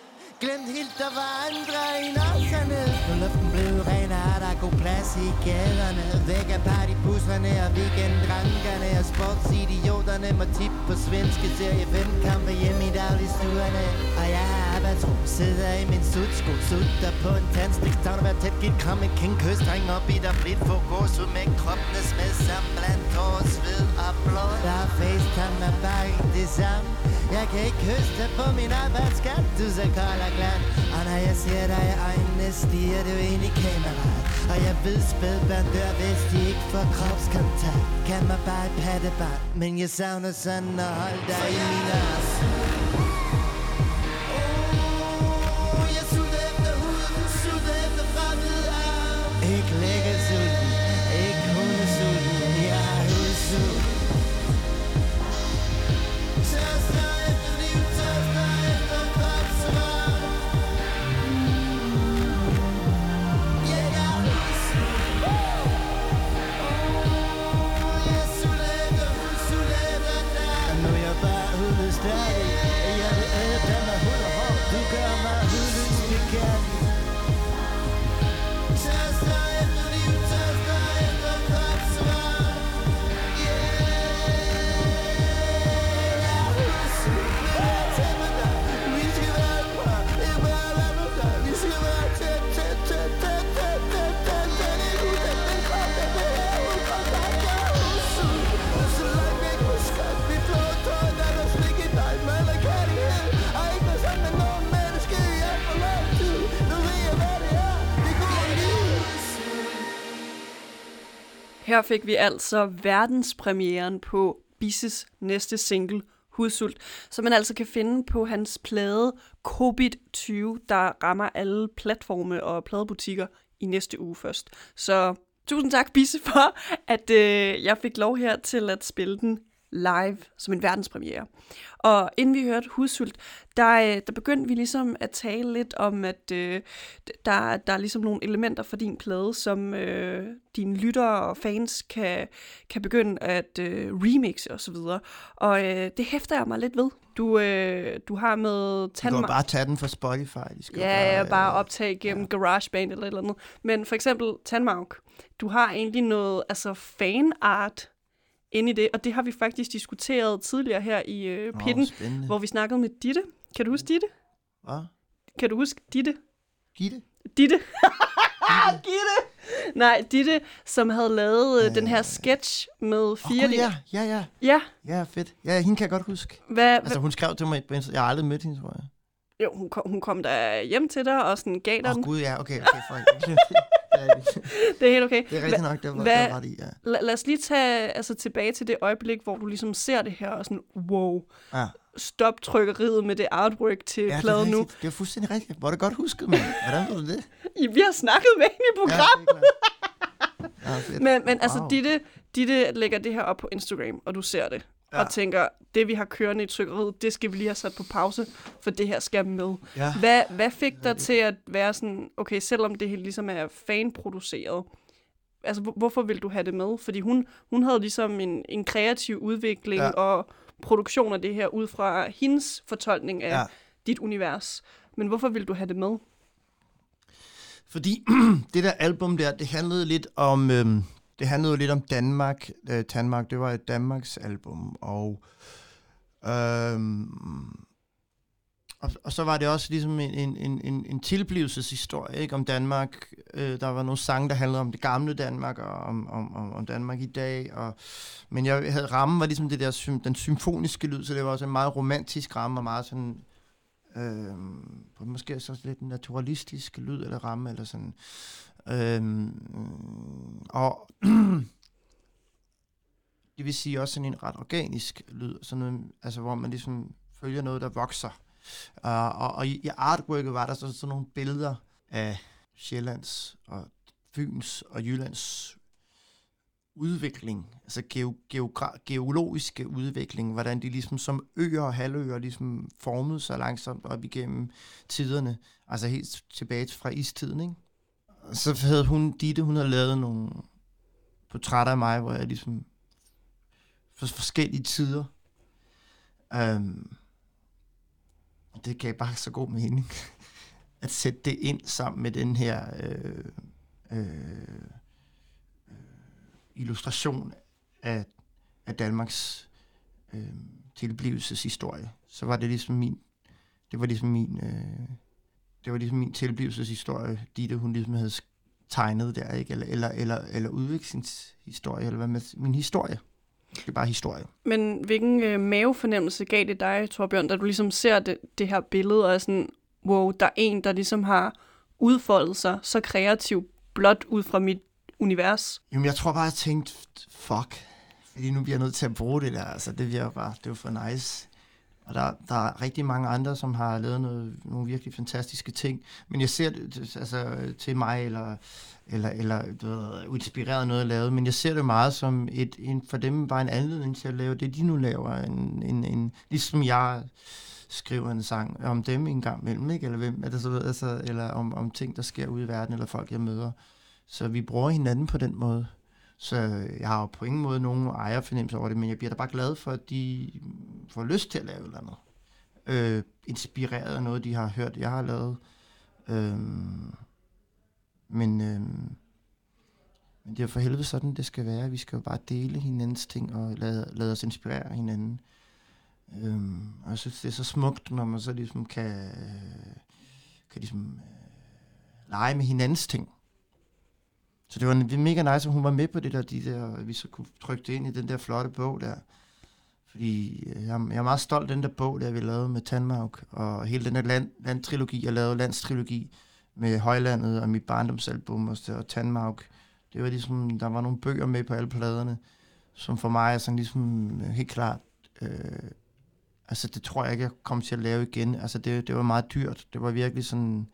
Glemt helt, der var andre end os hernede Nu luften blev ren, og der er god plads i gaderne. Væk af partybusserne og weekenddrankerne. Og sportsidioterne må tip på svenske serie 5 kampe hjemme i dagligstuerne Og jeg har abatro, sidder i min sudsko Sutter på en tandstik, Savner hver tæt Giv kram en king kys, dreng op i der blidt Få gås ud med kroppene smed sammen Blandt tår, sved og blod Der er facetime med bare ikke det samme Jeg kan ikke høste på min arbejdsskat Du så kold og glad. Og når jeg ser dig i øjnene Stiger du ind i kameraet. Og jeg ved spædbørn dør Hvis de ikke får kropskontakt. Kan man bare et pattebarn Men jeg savner sådan at holde dig i mine arme Her fik vi altså verdenspremieren på Bisses næste single, Hudsult, som man altså kan finde på hans plade Covid-20, der rammer alle platforme og pladebutikker i næste uge først. Så tusind tak, Bisse, for at øh, jeg fik lov her til at spille den live som en verdenspremiere. Og inden vi hørte Hudsult, der, øh, der begyndte vi ligesom at tale lidt om, at øh, der, der er ligesom nogle elementer for din plade, som øh, dine lyttere og fans kan, kan begynde at øh, remixe osv. Og, og øh, det hæfter jeg mig lidt ved. Du, øh, du har med Du kan bare tage den fra Spotify. De skal Ja, bare øh, optage gennem ja. GarageBand eller et eller andet. Men for eksempel Tandmark, du har egentlig noget altså fanart inde i det, og det har vi faktisk diskuteret tidligere her i øh, Pitten, spændende. hvor vi snakkede med Ditte. Kan du huske Ditte? Hvad? Kan du huske Ditte? Gitte? Ditte. Gitte! Nej, Ditte, som havde lavet øh, den her sketch med fire... Gud, ja, ja, ja. Ja, Ja, fedt. Ja, hende kan jeg godt huske. hvad, Altså, hun skrev til mig på. Jeg har aldrig mødt hende, tror jeg. jo, hun kom, hun kom der hjem til dig og sådan gav dig den. oh, gud, ja, okay, okay, fuck. det, er, helt okay. det er rigtigt Hva- nok, det var, var ret i, ja. La- lad os lige tage altså, tilbage til det øjeblik, hvor du ligesom ser det her og sådan, wow, ja. stop trykkeriet med det artwork til Ja, pladen nu. Det er fuldstændig rigtigt. Hvor er det godt husket, mand. Hvordan ved du det? I, vi har snakket med hende i Ja, programmet. Ja, fedt. Men, men altså, Wow. Ditte, Ditte lægger det her op på Instagram, og du ser det. Ja. Og tænker, det vi har kørende i trykkeriet, det skal vi lige have sat på pause, for det her skal med. Ja. Hvad, hvad fik dig til at være sådan, okay, selvom det hele ligesom er fanproduceret, altså hvor- hvorfor vil du have det med? Fordi hun, hun havde ligesom en, en kreativ udvikling Ja. og produktion af det her ud fra hendes fortolkning af ja. dit univers. Men hvorfor vil du have det med? Fordi det der album der, det handlede lidt om, øhm, det handlede jo lidt om Danmark. Øh, Danmark, det var et Danmarks album, og, øhm, og, og så var det også ligesom en, en, en, en, en tilblivelseshistorie ikke, om Danmark. Øh, der var nogle sange, der handlede om det gamle Danmark, og om, om, om, om Danmark i dag. Og, men jeg havde rammen var ligesom det der, den symfoniske lyd, så det var også en meget romantisk ramme, og meget sådan Øhm, på måske så lidt en naturalistisk lyd eller ramme eller sådan. Øhm, og det vil sige også sådan en ret organisk lyd, sådan noget, altså hvor man ligesom følger noget, der vokser. Uh, og, og i, i artworket var der så sådan nogle billeder af Sjællands og Fyns og Jyllands udvikling, altså geo, geogra, geologiske udvikling, hvordan de ligesom som øer og halvøer ligesom formede sig langsomt op igennem tiderne, altså helt tilbage fra istiden, ikke? Så havde hun, Ditte, hun havde lavet nogle portrætter af mig, hvor jeg ligesom for forskellige tider. Um, det gav bare så god mening at sætte det ind sammen med den her øh, øh, øh, illustration af, af Danmarks øh, tilblivelseshistorie. Så var det ligesom min, det var ligesom min, øh, det var ligesom min tilblivelseshistorie, Ditte, hun ligesom havde tegnet der, ikke? Eller, eller, eller, eller udviklingshistorie, eller hvad med min historie. Det er bare historie. Men hvilken øh, mavefornemmelse gav det dig, Torbjørn, da du ligesom ser det, det her billede, og er sådan, wow, der er en, der ligesom har udfoldet sig så kreativt, blot ud fra mit univers? Jamen, jeg tror bare, jeg tænkte, fuck, fordi nu bliver jeg nødt til at bruge det der. Altså, det bliver bare, det var for nice. Og der, der er rigtig mange andre, som har lavet noget, nogle virkelig fantastiske ting. Men jeg ser det altså, til mig, eller, eller, eller du ved, inspireret noget lavet, men jeg ser det meget som et, en, for dem bare en anledning til at lave det, de nu laver. En, en, en, ligesom jeg skriver en sang om dem en gang imellem, ikke? Eller, hvem, er det så, altså, eller om, om ting, der sker ude i verden, eller folk, jeg møder. Så vi bruger hinanden på den måde. Så jeg har jo på ingen måde nogen ejerfornemmelse over det, men jeg bliver da bare glad for, at de får lyst til at lave et eller andet. Øh, inspireret af noget, de har hørt, jeg har lavet. Øh, men, øh, men det er for helvede sådan, det skal være. Vi skal jo bare dele hinandens ting og lade, lade os inspirere hinanden. Øh, og jeg synes, det er så smukt, når man så ligesom kan, øh, kan ligesom, øh, lege med hinandens ting. Så det var mega nice, at hun var med på det der, de der, at vi så kunne trykke det ind i den der flotte bog der. Fordi øh, jeg, jeg er meget stolt af den der bog, der vi lavede med Tanmark, og hele den der land, landtrilogi, jeg lavede landstrilogi med Højlandet og mit barndomsalbum og, og Tanmark. Det var ligesom, der var nogle bøger med på alle pladerne, som for mig er sådan ligesom øh, helt klart øh, Altså, det tror jeg ikke, jeg kommer til at lave igen. Altså, det, det var meget dyrt. Det var virkelig sådan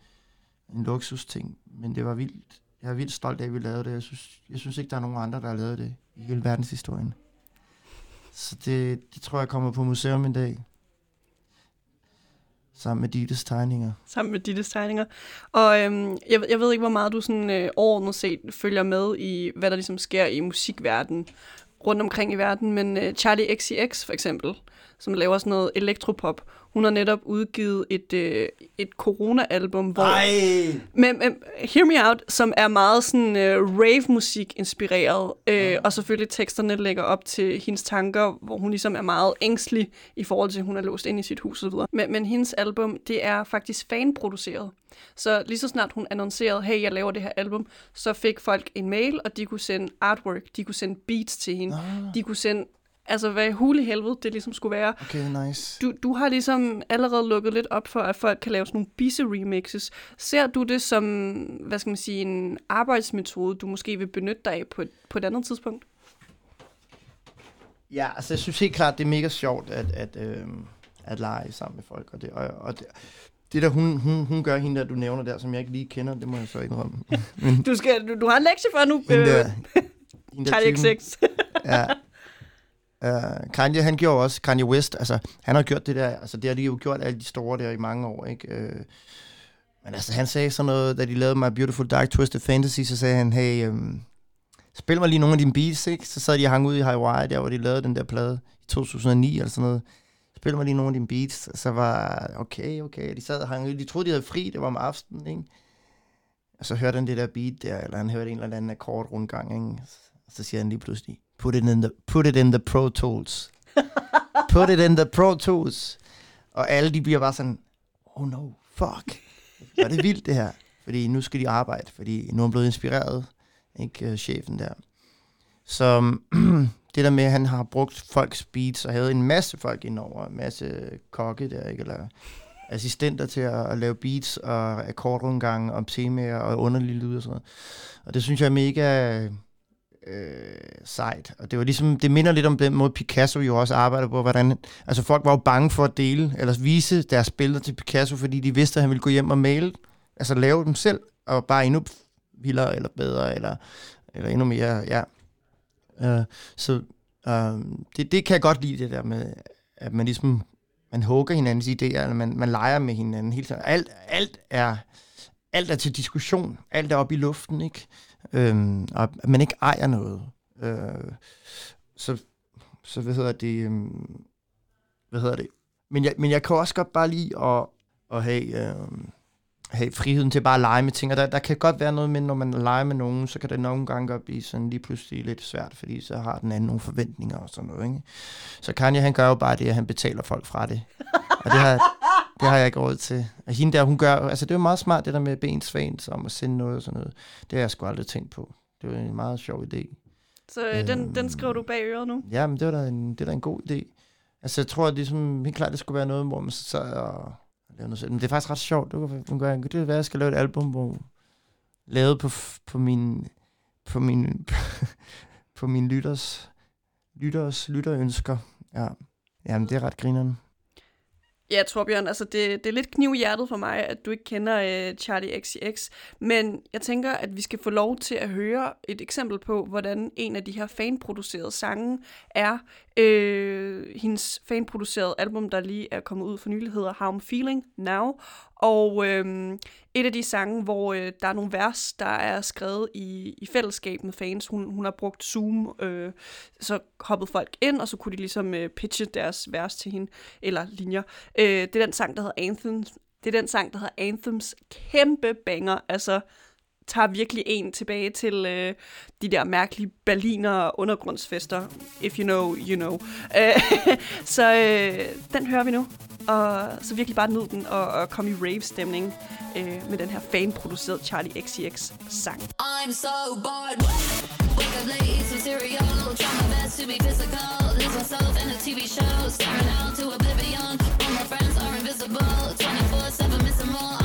en luksusting. Men det var vildt. Jeg er vildt stolt af, at vi lavede det. Jeg synes, jeg synes ikke, der er nogen andre, der har lavet det i hele verdenshistorien. Så det, det tror jeg kommer på museum en dag. Sammen med Dittes tegninger. Sammen med Dittes tegninger. Og øhm, jeg, jeg ved ikke, hvor meget du sådan øh, overordnet set følger med i, hvad der ligesom sker i musikverdenen rundt omkring i verden, men øh, Charlie XCX for eksempel, som laver sådan noget elektropop. Hun har netop udgivet et, øh, et corona-album, hvor... Ej! Men, men, Hear Me Out, som er meget sådan øh, rave-musik inspireret, øh, ja. og selvfølgelig teksterne lægger op til hendes tanker, hvor hun ligesom er meget ængstelig i forhold til, at hun er låst ind i sit hus osv. Men, men hendes album, det er faktisk fanproduceret. Så lige så snart hun annoncerede, hey, jeg laver det her album, så fik folk en mail, og de kunne sende artwork, de kunne sende beats til hende, ah. de kunne sende Altså, hvad hul i helvede det ligesom skulle være. Okay, nice. Du, du har ligesom allerede lukket lidt op for, at folk kan lave sådan nogle bisse-remixes. Ser du det som, hvad skal man sige, en arbejdsmetode, du måske vil benytte dig af på et, på et andet tidspunkt? Ja, altså jeg synes helt klart, det er mega sjovt at, at, øh, at lege sammen med folk. Og det, og, og det, det der, hun, hun, hun gør, hende der, du nævner der, som jeg ikke lige kender, det må jeg så indrømme. Men, du, skal, du, du har en lektie for nu. Hende der, hende der Charlie XX. ja, Uh, Kanye, han gjorde også, Kanye West, altså, han har gjort det der, altså, det har de jo gjort alle de store der i mange år, ikke? Uh, men altså, han sagde sådan noget, da de lavede My Beautiful Dark Twisted Fantasy, så sagde han, hey, um, spil mig lige nogle af dine beats, ikke? Så sad de og hang ud i Hawaii, der hvor de lavede den der plade i 2009 eller sådan noget. Spil mig lige nogle af dine beats. Så var, okay, okay, de sad og hang ud. De troede, de havde fri, det var om aftenen, ikke? Og så hørte han det der beat der, eller han hørte en eller anden akkord rundgang, ikke? Så siger han lige pludselig, Put it in the, put it in the Pro Tools. put it in the Pro Tools. Og alle de bliver bare sådan, oh no, fuck. Var det vildt det her? Fordi nu skal de arbejde, fordi nu er han blevet inspireret, ikke uh, chefen der. Så det der med, at han har brugt folks beats og havde en masse folk indover, en masse kokke der, ikke? eller assistenter til at, at lave beats og akkordrundgange og temaer og underlige lyd og sådan noget. Og det synes jeg er mega øh, sejt. Og det var ligesom, det minder lidt om den måde, Picasso jo også arbejder på, hvordan, altså folk var jo bange for at dele, eller vise deres billeder til Picasso, fordi de vidste, at han ville gå hjem og male, altså lave dem selv, og bare endnu vildere, eller bedre, eller, eller endnu mere, ja. Øh, så øh, det, det kan jeg godt lide, det der med, at man ligesom, man hugger hinandens idéer, eller man, man leger med hinanden hele tiden. Alt, alt er, alt er til diskussion, alt er oppe i luften, ikke? Øhm, og at man ikke ejer noget. Øh, så, så hvad hedder det, øhm, hvad hedder det, men jeg, men jeg kan også godt bare lide at, at have, øh, have friheden til bare at lege med ting, og der, der kan godt være noget med, når man leger med nogen, så kan det nogle gange godt blive sådan lige pludselig lidt svært, fordi så har den anden nogle forventninger og sådan noget, ikke? Så Kanye, han gør jo bare det, at han betaler folk fra det. Og det har, det har jeg ikke råd til. Og hende der, hun gør, altså det er jo meget smart, det der med bens fans om at sende noget og sådan noget. Det har jeg sgu aldrig tænkt på. Det var en meget sjov idé. Så øh, den, den skriver du bag øret nu? Ja, men det var da en, det er da en god idé. Altså jeg tror, at det sådan, helt klart, det skulle være noget, hvor man så sad og lavede noget selv. Men det er faktisk ret sjovt. Det kan, det kan være, at jeg skal lave et album, hvor lavet på, på min, på min, på min lytters, lytters, lytterønsker. Ja. Jamen, det er ret grineren. Ja, Torbjørn, altså det, det er lidt kniv i hjertet for mig, at du ikke kender øh, Charlie XCX, men jeg tænker, at vi skal få lov til at høre et eksempel på, hvordan en af de her fanproducerede sange er. Øh, hendes fanproducerede album, der lige er kommet ud for nylig, hedder How I'm Feeling Now, og øh, et af de sange, hvor øh, der er nogle vers, der er skrevet i, i fællesskab med fans. Hun, hun har brugt Zoom, øh, så hoppede folk ind, og så kunne de ligesom øh, pitche deres vers til hende, eller linjer. Øh, det er den sang, der hedder Anthems. Det er den sang, der hedder Anthems. Kæmpe banger. Altså, tager virkelig en tilbage til øh, de der mærkelige Berliner undergrundsfester. If you know, you know. Øh, så øh, den hører vi nu. Og så virkelig bare nyd den og, og komme i rave-stemning øh, med den her fanproducerede Charlie XCX sang. I'm so bored. Wake up late, eat some cereal. Try my best to be physical. Lose myself in a TV show. Staring out to oblivion. All my friends are invisible. 24-7 missing more.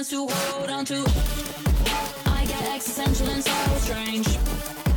Hands to hold on to. I get existential and so strange.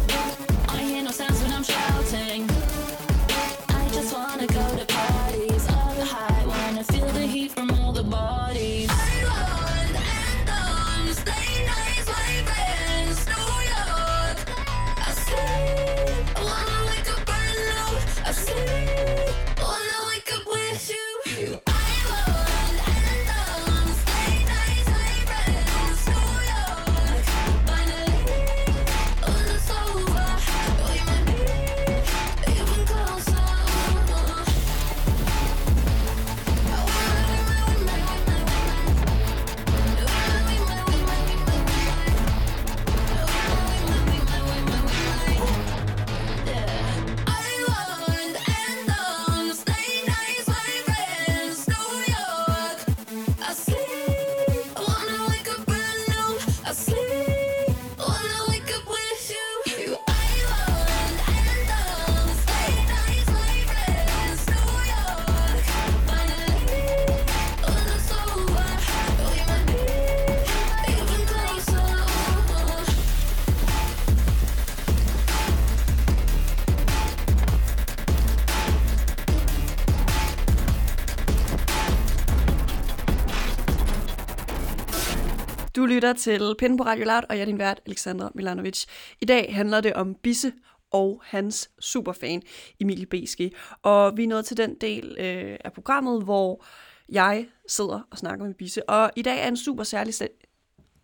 Lytter til Pinden på Radio Loud, og jeg er din vært, Alexandra Milanovic. I dag handler det om Bisse og hans superfan, Emilie Beske. Og vi er nået til den del øh, af programmet, hvor jeg sidder og snakker med Bisse. Og i dag er en super særlig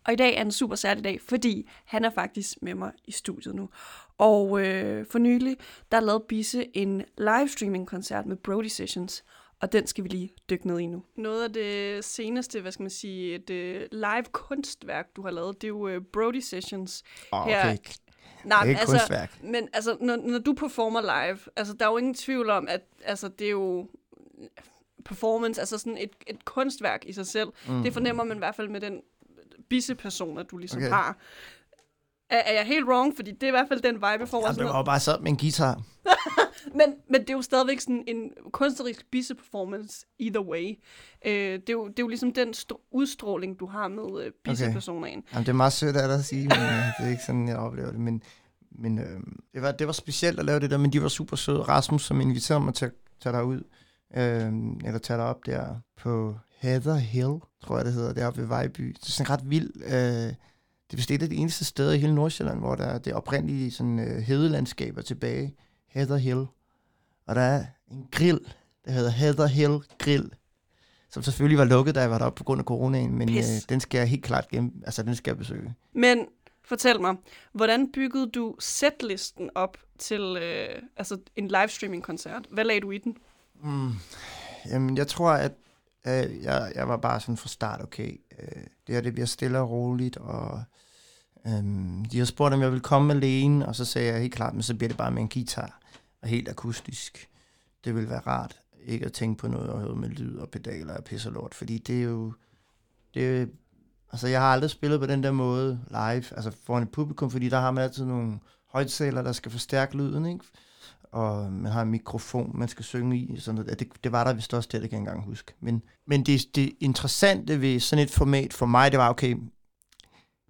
og i dag er en super særlig dag, fordi han er faktisk med mig i studiet nu. Og øh, for nylig, der lavede Bisse en livestreaming-koncert med Brody Sessions, og den skal vi lige dykke ned i nu. Noget af det seneste, hvad skal man sige, et uh, live kunstværk, du har lavet, det er jo uh, Brody Sessions. Oh, okay. Her. Nej, det er altså, kunstværk. Men altså, når, når du performer live, altså, der er jo ingen tvivl om, at altså, det er jo performance, altså sådan et, et kunstværk i sig selv. Mm. Det fornemmer man i hvert fald med den bissepersoner, du ligesom okay. har. Er, er jeg helt wrong? Fordi det er i hvert fald den vibe, jeg får. Ja, det var jo bare så med en guitar. men, men det er jo stadigvæk sådan en kunstnerisk bisse-performance either way. Øh, det, er jo, det er jo ligesom den udstråling, du har med øh, bissepersonaen. Okay. Jamen, det er meget sødt af dig at sige, men øh, det er ikke sådan, jeg oplever det. Men, men øh, det, var, det var specielt at lave det der, men de var super søde. Rasmus, som inviterede mig til at tage dig ud, øh, eller tage dig op der på Heather Hill, tror jeg det hedder, deroppe ved Vejby. Det er sådan ret vildt. Øh, det er vist et af de eneste steder i hele Nordsjælland, hvor der er det oprindelige sådan, øh, hedelandskaber tilbage. Heather Hill. Og der er en grill, der hedder Heather Hill Grill, som selvfølgelig var lukket, da jeg var deroppe på grund af coronaen, men øh, den skal jeg helt klart gennem, altså den skal jeg besøge. Men fortæl mig, hvordan byggede du setlisten op til øh, altså en livestreaming-koncert? Hvad lagde du i den? Mm, jamen, jeg tror, at øh, jeg, jeg var bare sådan fra start, okay, øh, det her det bliver stille og roligt, og øh, de har spurgt, om jeg ville komme alene, og så sagde jeg helt klart, men så bliver det bare med en guitar, og helt akustisk. Det vil være rart, ikke at tænke på noget med lyd og pedaler og pisse og lort, fordi det er jo, det er, altså jeg har aldrig spillet på den der måde live, altså foran et publikum, fordi der har man altid nogle højtaler, der skal forstærke lyden, ikke? og man har en mikrofon, man skal synge i. Sådan noget. Det, det var der vist også det, det kan jeg engang huske. Men, men det, det interessante ved sådan et format for mig, det var, okay,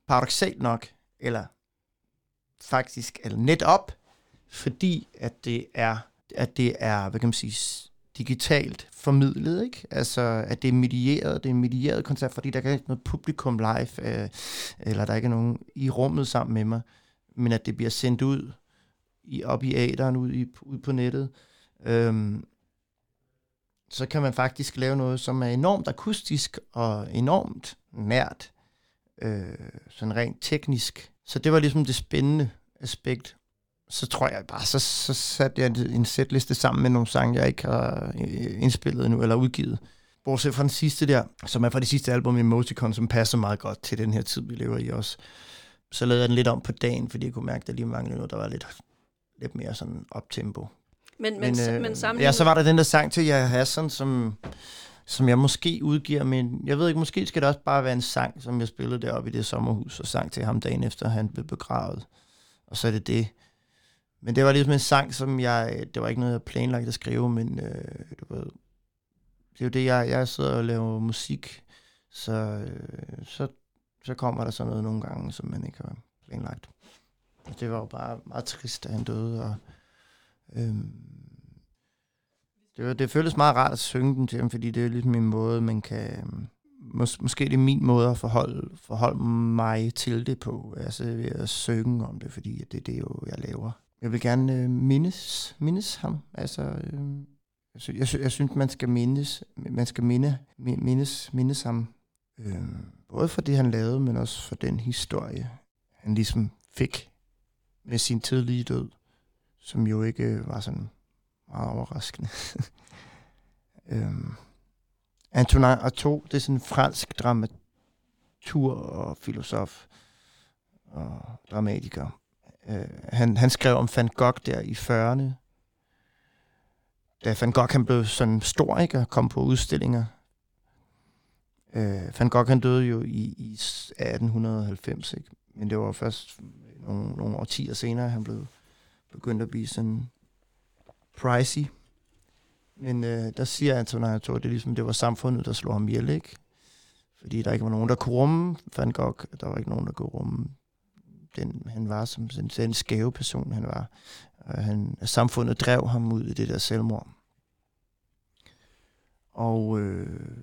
paradoxalt nok, eller faktisk, eller netop, fordi at det er, at det er, hvad kan man sige, digitalt formidlet, ikke? Altså, at det er medieret, det er en medieret koncert, fordi der kan ikke noget publikum live, øh, eller der ikke er nogen i rummet sammen med mig, men at det bliver sendt ud i, op i aderen, ud, i, ud på nettet, øhm, så kan man faktisk lave noget, som er enormt akustisk og enormt nært, øh, sådan rent teknisk. Så det var ligesom det spændende aspekt. Så tror jeg bare, så, så satte jeg en setliste sammen med nogle sange, jeg ikke har øh, indspillet endnu, eller udgivet. Bortset fra den sidste der, som er fra det sidste album, Emoticon, som passer meget godt til den her tid, vi lever i også. Så lavede jeg den lidt om på dagen, fordi jeg kunne mærke, at der lige manglede noget, der var lidt lidt mere sådan optempo. Men, men, men, øh, men sammenlignet... Ja, så var der den der sang til Jaja Hassan, som, som jeg måske udgiver, men jeg ved ikke, måske skal det også bare være en sang, som jeg spillede deroppe i det sommerhus, og sang til ham dagen efter, han blev begravet. Og så er det det. Men det var ligesom en sang, som jeg, det var ikke noget, jeg planlagt at skrive, men øh, du ved, det er jo det, jeg, jeg sidder og laver musik, så, øh, så, så kommer der sådan noget nogle gange, som man ikke har planlagt. Og det var jo bare meget trist, at han døde. Og, øh, det, var, det føltes meget rart at synge den til ham, fordi det er ligesom en måde, man kan... Mås, måske det er min måde at forholde, forholde mig til det på, altså ved at synge om det, fordi det, det er jo, jeg laver. Jeg vil gerne øh, mindes, mindes ham. Altså, øh, jeg, sy, jeg, jeg synes, man skal mindes, man skal minde, mindes, mindes ham. Øh, både for det, han lavede, men også for den historie, han ligesom fik med sin tidlige død, som jo ikke øh, var sådan meget overraskende. øhm, Antonin Artaud, det er sådan en fransk dramatur og filosof og dramatiker. Øh, han, han skrev om Van Gogh der i 40'erne, da Van Gogh han blev sådan stor, ikke, og kom på udstillinger. Øh, Van Gogh han døde jo i, i 1890, ikke? men det var først nogle, nogle årtier senere, han blev begyndt at blive sådan pricey. Men øh, der siger Anton Artaud, det er ligesom, det var samfundet, der slog ham ihjel, ikke? Fordi der ikke var nogen, der kunne rumme Van Gogh. Der var ikke nogen, der kunne rumme den, han var som den, den skæve person, han var. Og han, samfundet drev ham ud i det der selvmord. Og øh,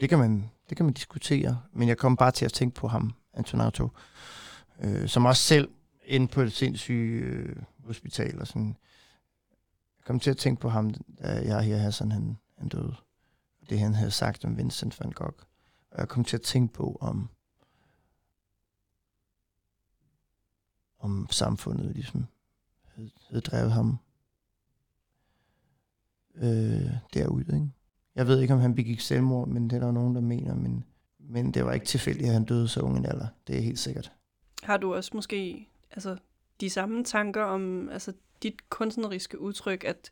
det, kan man, det kan man diskutere, men jeg kom bare til at tænke på ham, Antonato, øh, som også selv inde på et sindssygt øh, hospital, og sådan, jeg kom til at tænke på ham, da jeg her Hassan, han, han døde. Det, han havde sagt om Vincent van Gogh. Og jeg kom til at tænke på, om, om samfundet ligesom havde, havde drevet ham øh, derud. Ikke? Jeg ved ikke, om han begik selvmord, men det er der nogen, der mener. Men, men det var ikke tilfældigt, at han døde så ung en alder. Det er helt sikkert. Har du også måske altså, de samme tanker om altså, dit kunstneriske udtryk, at,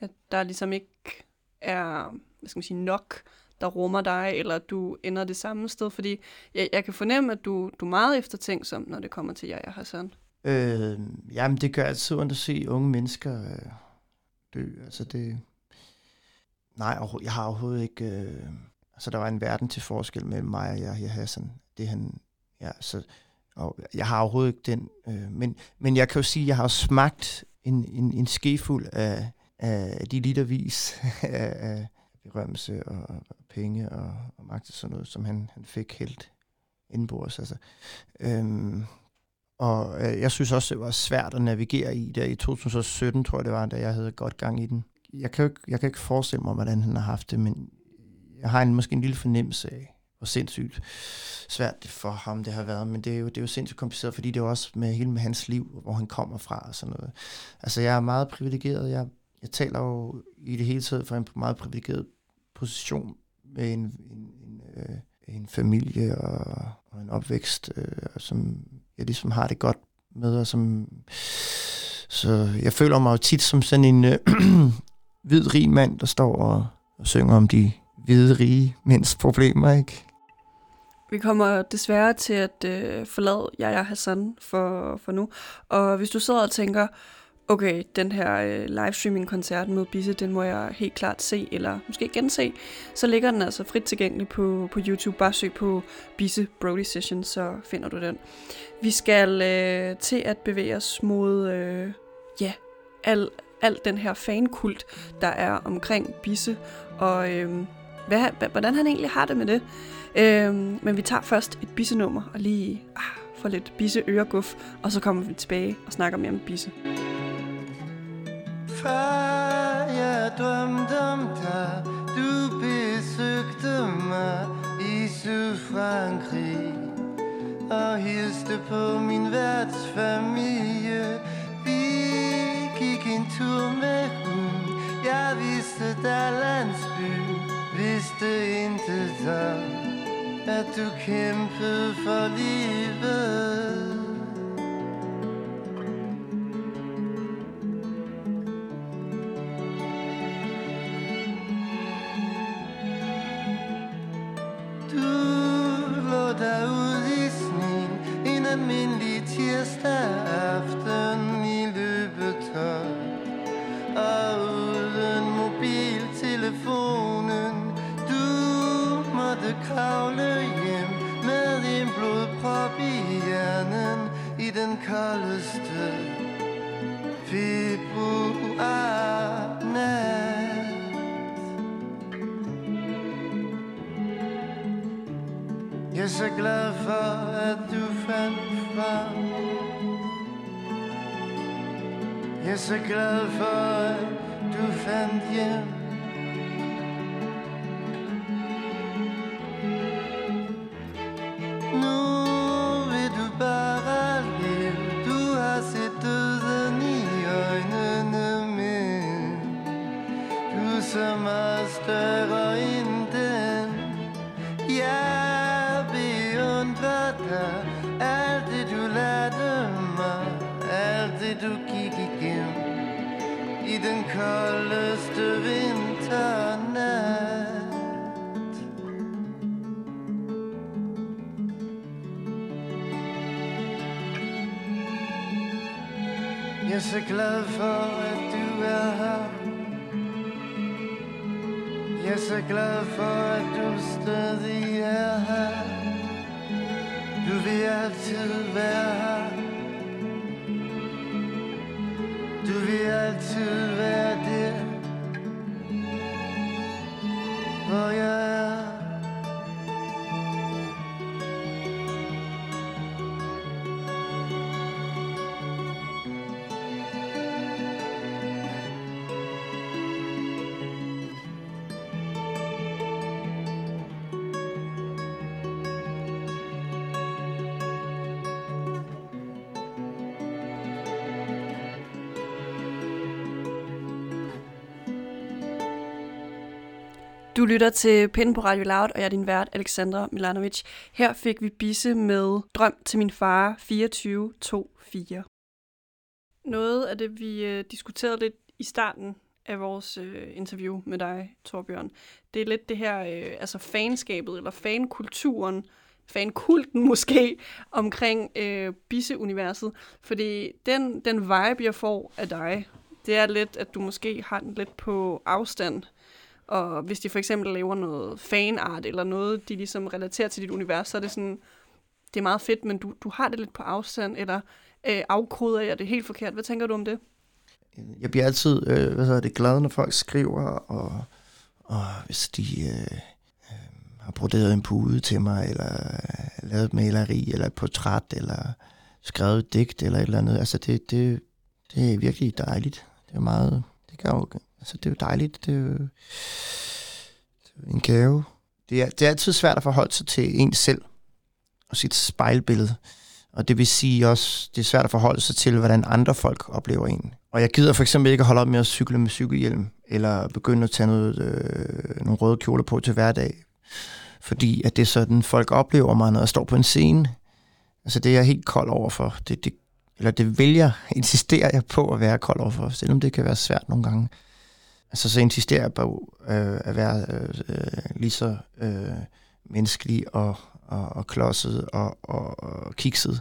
at der ligesom ikke er hvad skal man sige, nok, der rummer dig, eller at du ender det samme sted? Fordi jeg, jeg kan fornemme, at du, du er meget eftertænksom, når det kommer til jeg, jeg har sådan. Øh, jamen, det gør altid ondt at se unge mennesker øh, dø. Altså det... Nej, jeg har overhovedet ikke... Øh, altså, der var en verden til forskel mellem mig og Yahya Hassan. Det han... Ja, så, og jeg har overhovedet ikke den... Øh, men, men jeg kan jo sige, at jeg har smagt en, en, en skefuld af, af de litervis af, af berømmelse og, og penge og, og magt og sådan noget, som han, han fik helt indbords. Altså. Øhm, og øh, jeg synes også, det var svært at navigere i der i 2017, tror jeg det var, da jeg havde godt gang i den. Jeg kan jo ikke, jeg kan ikke forestille mig, hvordan han har haft det, men jeg har en, måske en lille fornemmelse af, hvor sindssygt svært det for ham det har været, men det er jo, det er jo sindssygt kompliceret, fordi det er også med hele med hans liv, hvor han kommer fra og sådan noget. Altså jeg er meget privilegeret, jeg, jeg taler jo i det hele taget fra en meget privilegeret position med en, en, en, øh, en familie og, og en opvækst, øh, som jeg ligesom har det godt med, og som, så jeg føler mig jo tit som sådan en øh, hvid rig mand, der står og, og synger om de hvide rige mænds problemer, ikke? Vi kommer desværre til at øh, forlade Jaja Hassan for, for nu. Og hvis du sidder og tænker, okay, den her øh, livestreaming-koncert med Bisse, den må jeg helt klart se, eller måske gense, så ligger den altså frit tilgængelig på, på YouTube. Bare søg på Bisse Brody Session, så finder du den. Vi skal øh, til at bevæge os mod, øh, ja, al, al den her fankult, der er omkring Bisse, og øh, hvad, hvordan han egentlig har det med det. Øh, men vi tager først et Bisse-nummer, og lige ah, for lidt Bisse-øreguf, og så kommer vi tilbage og snakker mere om Bisse. Far, jeg drømte om dig Du besøgte mig i Sydfrankrig. Og hilste på min værtsfamilie. Vi gik en tur med hund Jeg vidste der landsby Vidste intet om At du kæmpede for livet. Du lytter til Pinden på Radio Loud, og jeg er din vært, Alexandra Milanovic. Her fik vi bisse med Drøm til min far 2424. Noget af det, vi øh, diskuterede lidt i starten af vores øh, interview med dig, Torbjørn, det er lidt det her, øh, altså fanskabet, eller fankulturen, fankulten måske, omkring øh, Bisse-universet. Fordi den, den vibe, jeg får af dig, det er lidt, at du måske har den lidt på afstand. Og hvis de for eksempel laver noget fanart, eller noget, de ligesom relaterer til dit univers, så er det sådan, det er meget fedt, men du, du har det lidt på afstand, eller øh, afkoder jeg det helt forkert. Hvad tænker du om det? Jeg bliver altid øh, hvad hedder det, glad, når folk skriver, og, og hvis de øh, øh, har broderet en pude til mig, eller øh, lavet et maleri, eller et portræt, eller skrevet et digt, eller et eller andet. Altså, det, det, det er virkelig dejligt. Det er meget... Det gør jo, altså, det er jo dejligt. Det er jo, det er jo en gave. Det er, det er altid svært at forholde sig til en selv og sit spejlbillede. Og det vil sige også, det er svært at forholde sig til, hvordan andre folk oplever en. Og jeg gider for eksempel ikke at holde op med at cykle med cykelhjelm, eller begynde at tage noget, øh, nogle røde kjoler på til hverdag. Fordi at det er sådan, folk oplever mig, når jeg står på en scene. Altså det er jeg helt kold overfor. Det, det, eller det vælger, insisterer jeg på at være kold overfor, selvom det kan være svært nogle gange. Altså så insisterer jeg på øh, at være øh, lige så øh, menneskelig og, og, og klodset og, og, og kikset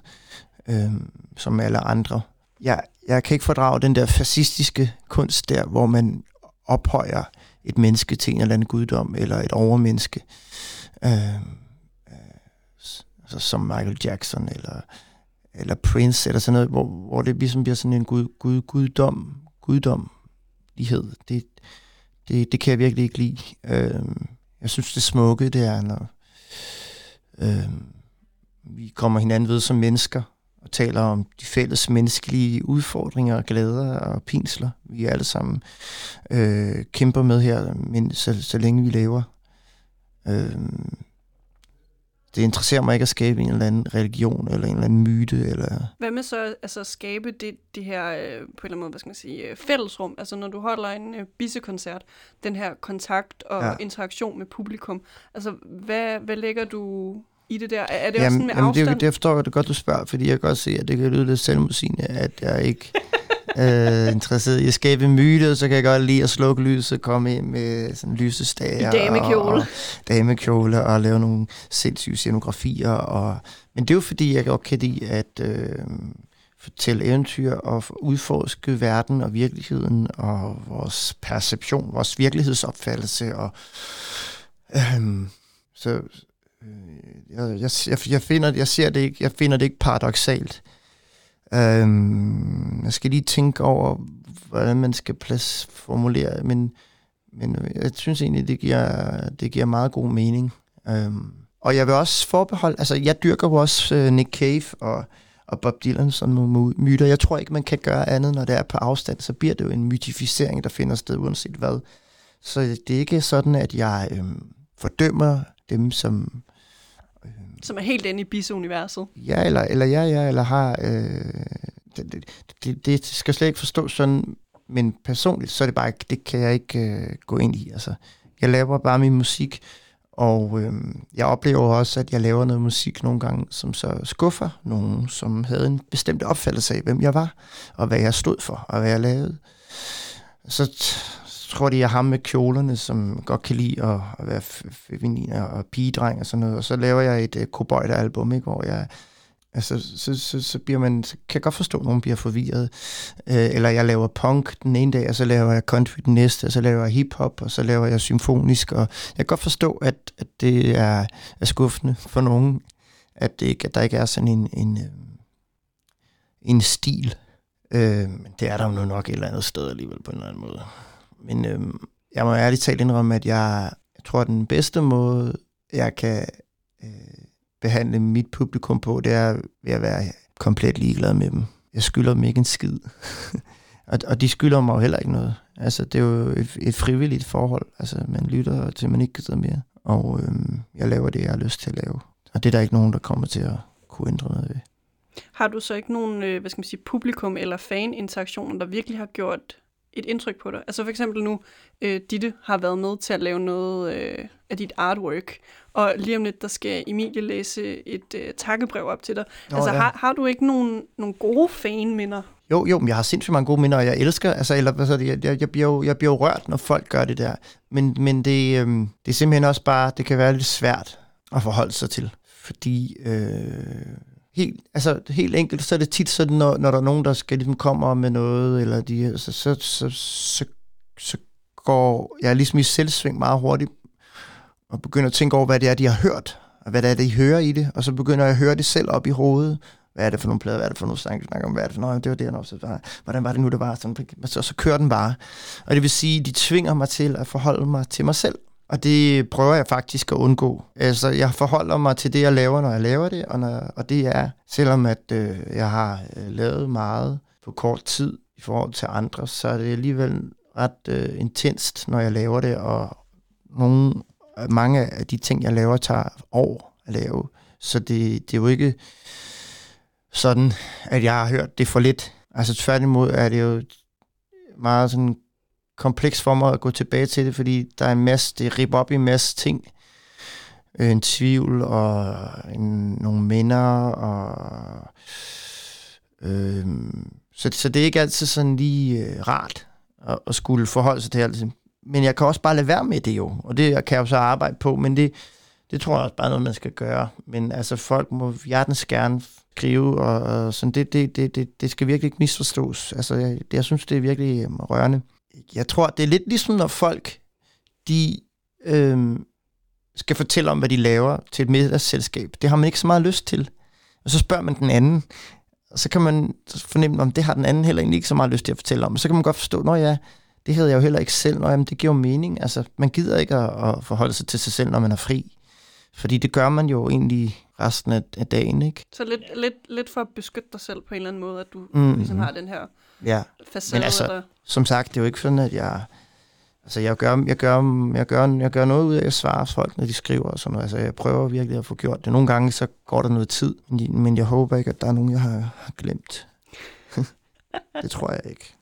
øh, som alle andre. Jeg, jeg kan ikke fordrage den der fascistiske kunst der, hvor man ophøjer et menneske til en eller anden guddom eller et overmenneske. Øh, altså som Michael Jackson eller, eller Prince eller sådan noget, hvor, hvor det ligesom bliver sådan en gud, gud, guddom, lighed. Det, det, det kan jeg virkelig ikke lide. Øh, jeg synes, det smukke, det er, når øh, vi kommer hinanden ved som mennesker, og taler om de fælles menneskelige udfordringer, glæder og pinsler, vi alle sammen øh, kæmper med her, men så, så længe vi lever. Øh, det interesserer mig ikke at skabe en eller anden religion, eller en eller anden myte. Eller... Hvad med så altså, at skabe det, det her, øh, på en eller anden måde, hvad skal man sige, øh, fællesrum? Altså når du holder en øh, bissekoncert, den her kontakt og ja. interaktion med publikum. Altså hvad, hvad lægger du i det der? Er det jamen, også sådan med jamen, afstand? Det, det forstår jeg det godt, du spørger, fordi jeg kan godt se, at det kan lyde lidt selvmodsigende, at jeg ikke øh, interesseret i at skabe myte, så kan jeg godt lide at slukke lyset, komme ind med sådan lysestager. I damekjole. Og, og damekjole og lave nogle sindssyge scenografier. Og, men det er jo fordi, jeg godt kan lide at øh, fortælle eventyr og udforske verden og virkeligheden og vores perception, vores virkelighedsopfattelse. Og, øh, så øh, jeg, jeg, jeg, finder, jeg ser det ikke, jeg finder det ikke paradoxalt. Øhm, jeg skal lige tænke over, hvordan man skal plads formulere, men, men jeg synes egentlig, det giver, det giver meget god mening. Øhm, og jeg vil også forbeholde, altså jeg dyrker jo også øh, Nick Cave og, og Bob Dylan som nogle myter. Jeg tror ikke, man kan gøre andet, når det er på afstand, så bliver det jo en mytificering, der finder sted uanset hvad. Så det er ikke sådan, at jeg øhm, fordømmer dem, som som er helt inde i bisuniverset. Ja, eller, eller ja, ja, eller har... Øh, det, det, det skal slet ikke forstå sådan, men personligt, så er det bare ikke, det kan jeg ikke øh, gå ind i. Altså, jeg laver bare min musik, og øh, jeg oplever også, at jeg laver noget musik nogle gange, som så skuffer nogen, som havde en bestemt opfattelse af, hvem jeg var, og hvad jeg stod for, og hvad jeg lavede. Så tror det jeg ham med kjolerne, som godt kan lide at, at være feminin og pigedreng og sådan noget. Og så laver jeg et øh, uh, Cowboy-album, ikke, hvor jeg Altså, så, så, så, bliver man, så kan jeg godt forstå, at nogen bliver forvirret. Øh, eller jeg laver punk den ene dag, og så laver jeg country den næste, og så laver jeg hiphop, og så laver jeg symfonisk. Og jeg kan godt forstå, at, at det er, er skuffende for nogen, at, det ikke, at der ikke er sådan en, en, øh, en stil. Øh, men det er der jo nok et eller andet sted alligevel på en eller anden måde. Men øhm, jeg må ærligt talt indrømme, at jeg, jeg tror, at den bedste måde, jeg kan øh, behandle mit publikum på, det er ved at være komplet ligeglad med dem. Jeg skylder dem ikke en skid. og, og de skylder mig jo heller ikke noget. Altså, det er jo et, et frivilligt forhold. Altså, man lytter til, man ikke gider mere. Og øhm, jeg laver det, jeg har lyst til at lave. Og det er der ikke nogen, der kommer til at kunne ændre noget ved. Har du så ikke nogen, øh, hvad skal man sige, publikum eller fan-interaktioner, der virkelig har gjort et indtryk på dig? Altså for eksempel nu, øh, Ditte har været med til at lave noget øh, af dit artwork, og lige om lidt, der skal Emilie læse et øh, takkebrev op til dig. Nå, altså ja. har, har du ikke nogen, nogle gode fanminder? Jo, jo, men jeg har sindssygt mange gode minder, og jeg elsker, altså, eller hvad så jeg, jeg, jeg, bliver jo, jeg bliver jo rørt, når folk gør det der. Men, men det, øhm, det er simpelthen også bare, det kan være lidt svært at forholde sig til. Fordi, øh, helt, altså, helt enkelt, så er det tit sådan, når, når der er nogen, der skal ligesom kommer med noget, eller de, så, så, så, så, så går jeg ligesom i selvsving meget hurtigt, og begynder at tænke over, hvad det er, de har hørt, og hvad det er, de hører i det, og så begynder jeg at høre det selv op i hovedet. Hvad er det for nogle plader? Hvad er det for nogle sange, snakker om? Hvad er det for noget? Det var det, han også var. Hvordan var det nu, det var? Sådan, så, så kører den bare. Og det vil sige, de tvinger mig til at forholde mig til mig selv. Og det prøver jeg faktisk at undgå. Altså, jeg forholder mig til det, jeg laver, når jeg laver det, og, når, og det er, selvom at øh, jeg har øh, lavet meget på kort tid i forhold til andre, så er det alligevel ret øh, intenst, når jeg laver det, og nogle, mange af de ting, jeg laver, tager år at lave. Så det, det er jo ikke sådan, at jeg har hørt det for lidt. Altså tværtimod er det jo meget sådan kompleks for mig at gå tilbage til det, fordi der er en masse, det ripper op i en masse ting. Øh, En tvivl og en, nogle minder og øh, så, så det er ikke altid sådan lige øh, rart at, at skulle forholde sig til alt. Men jeg kan også bare lade være med det jo, og det kan jeg jo så arbejde på, men det, det tror jeg også bare er noget, man skal gøre. Men altså, folk må hjertens gerne skrive, og, og sådan, det, det, det, det, det skal virkelig ikke misforstås. Altså, jeg, jeg synes, det er virkelig øh, rørende. Jeg tror, det er lidt ligesom, når folk, de øhm, skal fortælle om, hvad de laver til et middagsselskab. Det har man ikke så meget lyst til. Og så spørger man den anden, og så kan man fornemme, om det har den anden heller egentlig ikke så meget lyst til at fortælle om. Og så kan man godt forstå, nå ja, det havde jeg jo heller ikke selv. Nå, jamen, det giver jo mening. Altså, man gider ikke at, at forholde sig til sig selv, når man er fri. Fordi det gør man jo egentlig resten af, af dagen, ikke? Så lidt, lidt, lidt for at beskytte dig selv på en eller anden måde, at du Mm, mm, ligesom mhm. har den her Ja, facade. men altså, eller, som sagt, det er jo ikke sådan, at jeg... Altså, jeg gør, jeg, gør, jeg, gør, jeg gør noget ud af at svare folk, når de skriver og sådan noget. Altså, jeg prøver virkelig at få gjort det. Nogle gange, så går der noget tid, men- jeg håber ikke, at der er nogen, jeg har, har glemt. det tror jeg ikke.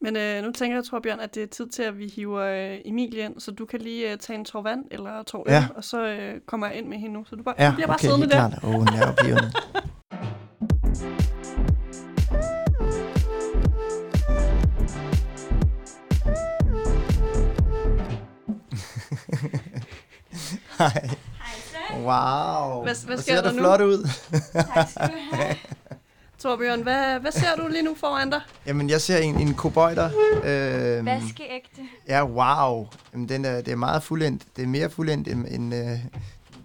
Men øh, nu tænker jeg, Torbjørn, at det er tid til, at vi hiver øh, Emilie ind, så du kan lige øh, tage en tår vand eller tår øl, Ja. og så øh, kommer jeg ind med hende nu. Så du, bare, Ja, du bliver bare okay, siddende helt der. klart. Åh, nervepirrende. Hej. Wow. Hvad- hvad sker ser der du nu? flot ud. Tak skal du have. Torbjørn, hvad, hvad ser du lige nu foran dig? Jamen, jeg ser en, en kobøjter. Øh, Vaskeægte. Ja, wow. Jamen, den er, det er meget fuldendt. Det er mere fuldendt end... end øh,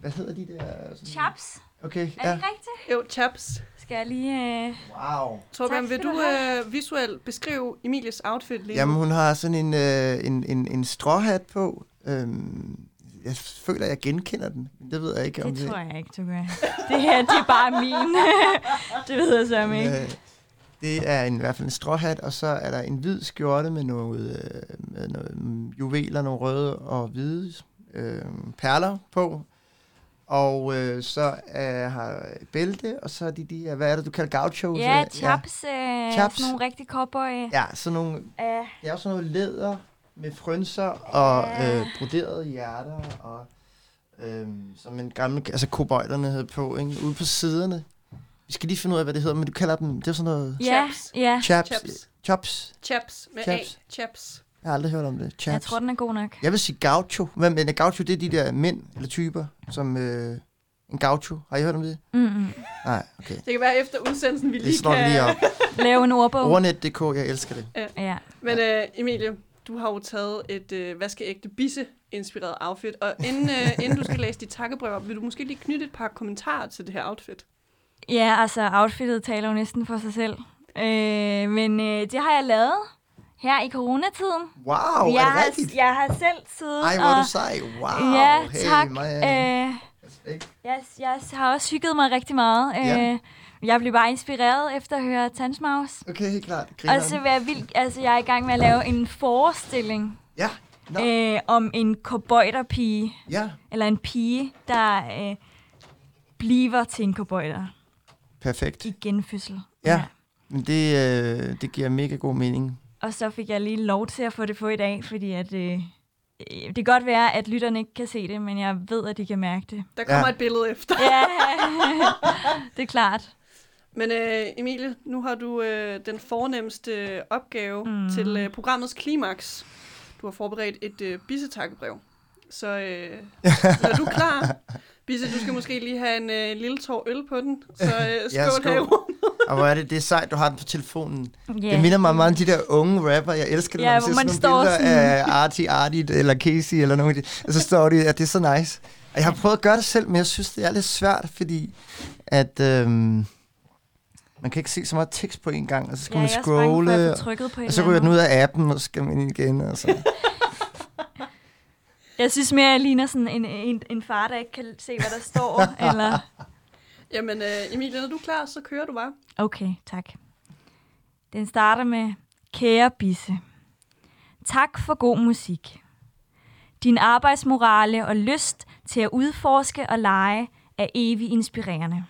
hvad hedder de der? Sådan... Chaps. Okay, Er ja. det rigtigt? Jo, chaps. Skal jeg lige... Øh... Wow. Torbjørn, vil du øh, visuelt beskrive Emilies outfit lige Jamen, hun har sådan en, øh, en, en, en stråhat på. Øhm, jeg føler, jeg genkender den. Det ved jeg ikke, om Det tror jeg ikke, du gør. Det her, det er bare min. det ved jeg så ikke. Øh, det er en, i hvert fald en stråhat, og så er der en hvid skjorte med noget, øh, med noget mm, juveler, nogle røde og hvide øh, perler på. Og øh, så øh, har bælte, og så er de de her, hvad er det, du kalder gauchos? Ja, eller- chaps. Øh, Chaps. Sådan nogle rigtig cowboy. Ja, sådan nogle, Ja. det er jo sådan noget læder med frynser og øh, broderede hjerter, og øh, som en gammel, altså kobojderne havde på, ikke? ude på siderne. Vi skal lige finde ud af, hvad det hedder, men du kalder dem, det er sådan noget... Ja, Chaps. ja. Chaps. Chaps. Chops. Chaps med Chaps. A. Chaps. Jeg har aldrig hørt om det. Chaps. Jeg tror, den er god nok. Jeg vil sige gaucho. Men er gaucho, det er de der mænd eller typer, som... Øh, en gaucho. Har I hørt om det? Mm-mm. Nej, okay. Det kan være efter udsendelsen, vi Det lige vi kan... lige op. Lave en ordbog. Ordnet.dk, jeg elsker det. Ja. Men øh, Emilie, du har jo taget et øh, vaskeægte bisse-inspireret outfit, og inden, øh, inden du skal læse dit takkebrev op, vil du måske lige knytte et par kommentarer til det her outfit? Ja, altså outfittet taler jo næsten for sig selv. Øh, men øh, det har jeg lavet her i coronatiden. Wow, jeg, er det har, rigtigt? jeg har selv siddet Ej, hvor er og... du sej. Wow. Ja, hey, tak. Maja. Øh, jeg, jeg har også hygget mig rigtig meget. Ja. Jeg blev bare inspireret efter at høre Tanzmaus. Okay, helt klart. Og Grineren. så vil jeg, vildt, altså, jeg er i gang med at lave en forestilling Ja, nå. øh, om en cowboyterpige, ja, eller en pige, der øh, bliver til en cowboyter perfekt. i genfødsel. Ja. Men det, øh, det giver mega god mening. og så fik jeg lige lov til at få det på i dag, fordi at, øh, øh, det kan godt være, at lytterne ikke kan se det, men jeg ved, at de kan mærke det. Der kommer Ja. et billede efter. Ja, det er klart. Men øh, Emilie, nu har du øh, den fornemmeste opgave mm. til øh, programmets klimaks. Du har forberedt et øh, bissetakebrev. Så øh, er du klar? Bisse, du skal måske lige have en øh, lille tår øl på den. Så øh, skål, Ja, skål. Og hvor er det, det er sejt, du har den på telefonen. Ja. Det minder mig meget om de der unge rapper. Jeg elsker det, Ja, når hvor man man ser sådan nogle står billeder sådan- af Artie Artie eller Casey eller nogen af de. Og så står de, at det er så nice. Og jeg har prøvet at gøre det selv, men jeg synes, det er lidt svært, fordi at... Øhm, man kan ikke se så meget tekst på en gang, og så skal Ja, man jeg er bange for at scrolle, få trykket på et og så ryger den ud af appen, og så skal man ind igen. Og så. Jeg synes mere, jeg ligner sådan en, en, en far, der ikke kan se, hvad der står. eller... Jamen, øh, Emilie, når du er klar, så kører du bare. Okay, tak. Den starter med, kære Bisse. Tak for god musik. Din arbejdsmorale og lyst til at udforske og lege er evig inspirerende.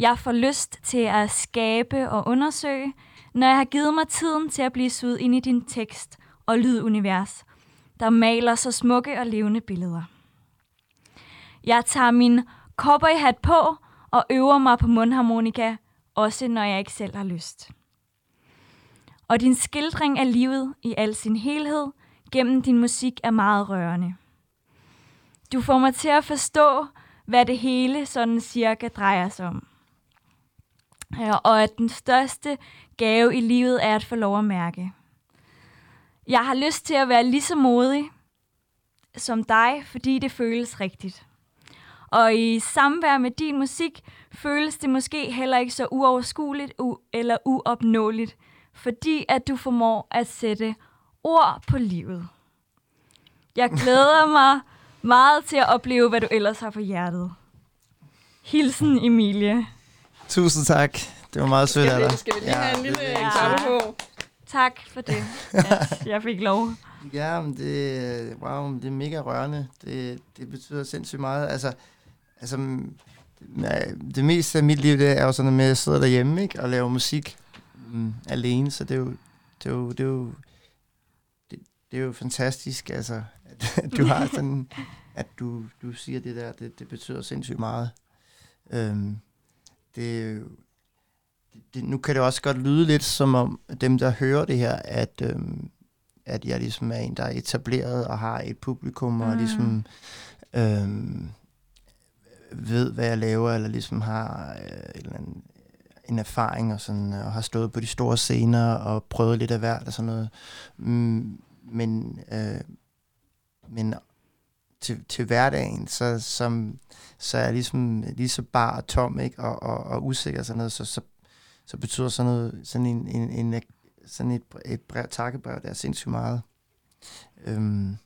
Jeg får lyst til at skabe og undersøge, når jeg har givet mig tiden til at blive suget ind i din tekst og lydunivers, der maler så smukke og levende billeder. Jeg tager min cowboyhat på og øver mig på mundharmonika, også når jeg ikke selv har lyst. Og din skildring af livet i al sin helhed gennem din musik er meget rørende. Du får mig til at forstå, hvad det hele sådan cirka drejer sig om. Ja, og at den største gave i livet er at få lov at mærke. Jeg har lyst til at være lige så modig som dig, fordi det føles rigtigt. Og i samvær med din musik føles det måske heller ikke så uoverskueligt u- eller uopnåeligt, fordi at du formår at sætte ord på livet. Jeg glæder mig meget til at opleve, hvad du ellers har på hjertet. Hilsen, Emilie. Tusind tak. Det var meget sødt af Skal dig. vi, skal vi lige Ja, have en lille ja. klappe på? Tak for det, at jeg fik lov. Ja, men det, wow, det er mega rørende. Det, det betyder sindssygt meget. Altså, altså ja, det meste af mit liv, det er jo sådan med, at jeg sidder derhjemme ikke, og laver musik mm, alene, så det er jo, det er jo, det er jo, det, det er jo fantastisk, altså, at, at du har sådan, at du, du siger det der, det, det betyder sindssygt meget. Øhm, det, det, nu kan det også godt lyde lidt som om dem, der hører det her, at, øhm, at jeg ligesom er en, der er etableret og har et publikum, og Mm. ligesom øhm, ved, hvad jeg laver, eller ligesom har øh, en, eller anden, en erfaring, og, sådan, og har stået på de store scener, og prøvet lidt af hvert, og sådan noget. Mm, men, øh, men til, til hverdagen, så, som, så er jeg ligesom lige så bar og tom, ikke? Og, og, og usikker sådan noget, så, så, så betyder sådan noget, sådan en, en, en sådan et, et brev, takkebrev, der er sindssygt meget. Øhm,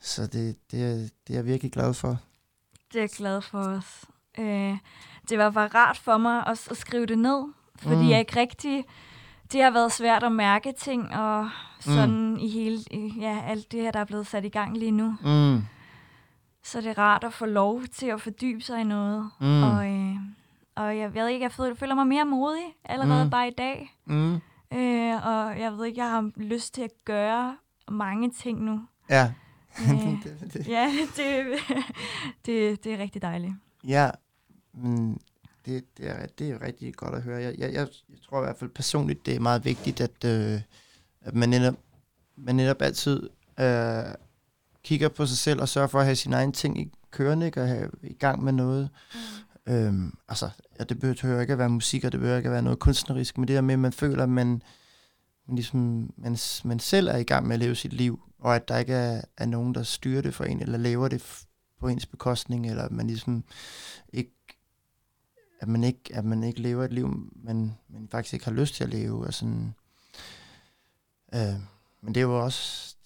så det, det, er, det er jeg virkelig glad for. Det er jeg glad for os. Øh, det var bare rart for mig også at skrive det ned, fordi mm. jeg ikke rigtig... Det har været svært at mærke ting, og sådan mm. i hele... Ja, alt det her, der er blevet sat i gang lige nu. Mm. Så det er rart at få lov til at fordybe sig i noget. Mm. Og, øh, og jeg ved ikke, jeg føler, føler mig mere modig allerede Mm. mm. bare i dag. Mm. Øh, og jeg ved ikke, jeg har lyst til at gøre mange ting nu. Ja. Øh, det, det, ja, det, det, det er rigtig dejligt. ja, men det, det, er, det er rigtig godt at høre. Jeg, jeg, jeg, jeg tror i hvert fald personligt, det er meget vigtigt, at, øh, at man, netop, man netop altid øh, kigger på sig selv og sørger for at have sine egne ting i kørende, ikke? og have i gang med noget. Mm. Øhm, altså, ja, det behøver ikke at være musik, og det behøver ikke at være noget kunstnerisk, men det der med, at man føler, at man, man, ligesom, man, man selv er i gang med at leve sit liv, og at der ikke er, er nogen, der styrer det for en, eller lever det på ens bekostning, eller at man ligesom ikke at man ikke, at man ikke lever et liv, man, man faktisk ikke har lyst til at leve. Og sådan, øh, men det er jo også,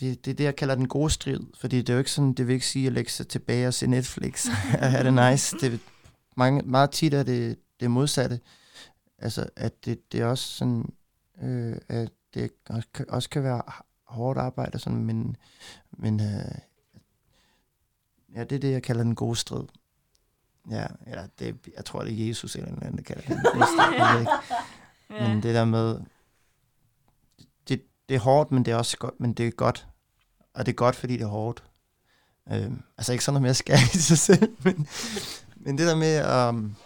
det, det er det, jeg kalder den gode strid, fordi det er jo ikke sådan, det vil ikke sige at lægge sig tilbage og se Netflix og have det nice. Det, mange, meget tit er det det modsatte. Altså, at det, det er også sådan, øh, at det også kan, være hårdt arbejde, sådan, men, men øh, ja, det er det, jeg kalder den gode strid. Ja, eller det, jeg tror, det er Jesus eller noget der kalder det jeg ved ikke. Ja. Men det der med, det er hårdt, men det er også godt, men det er godt. Og det er godt, fordi det er hårdt. Øhm, altså ikke sådan noget med at skære i sig selv, men, men det der med um,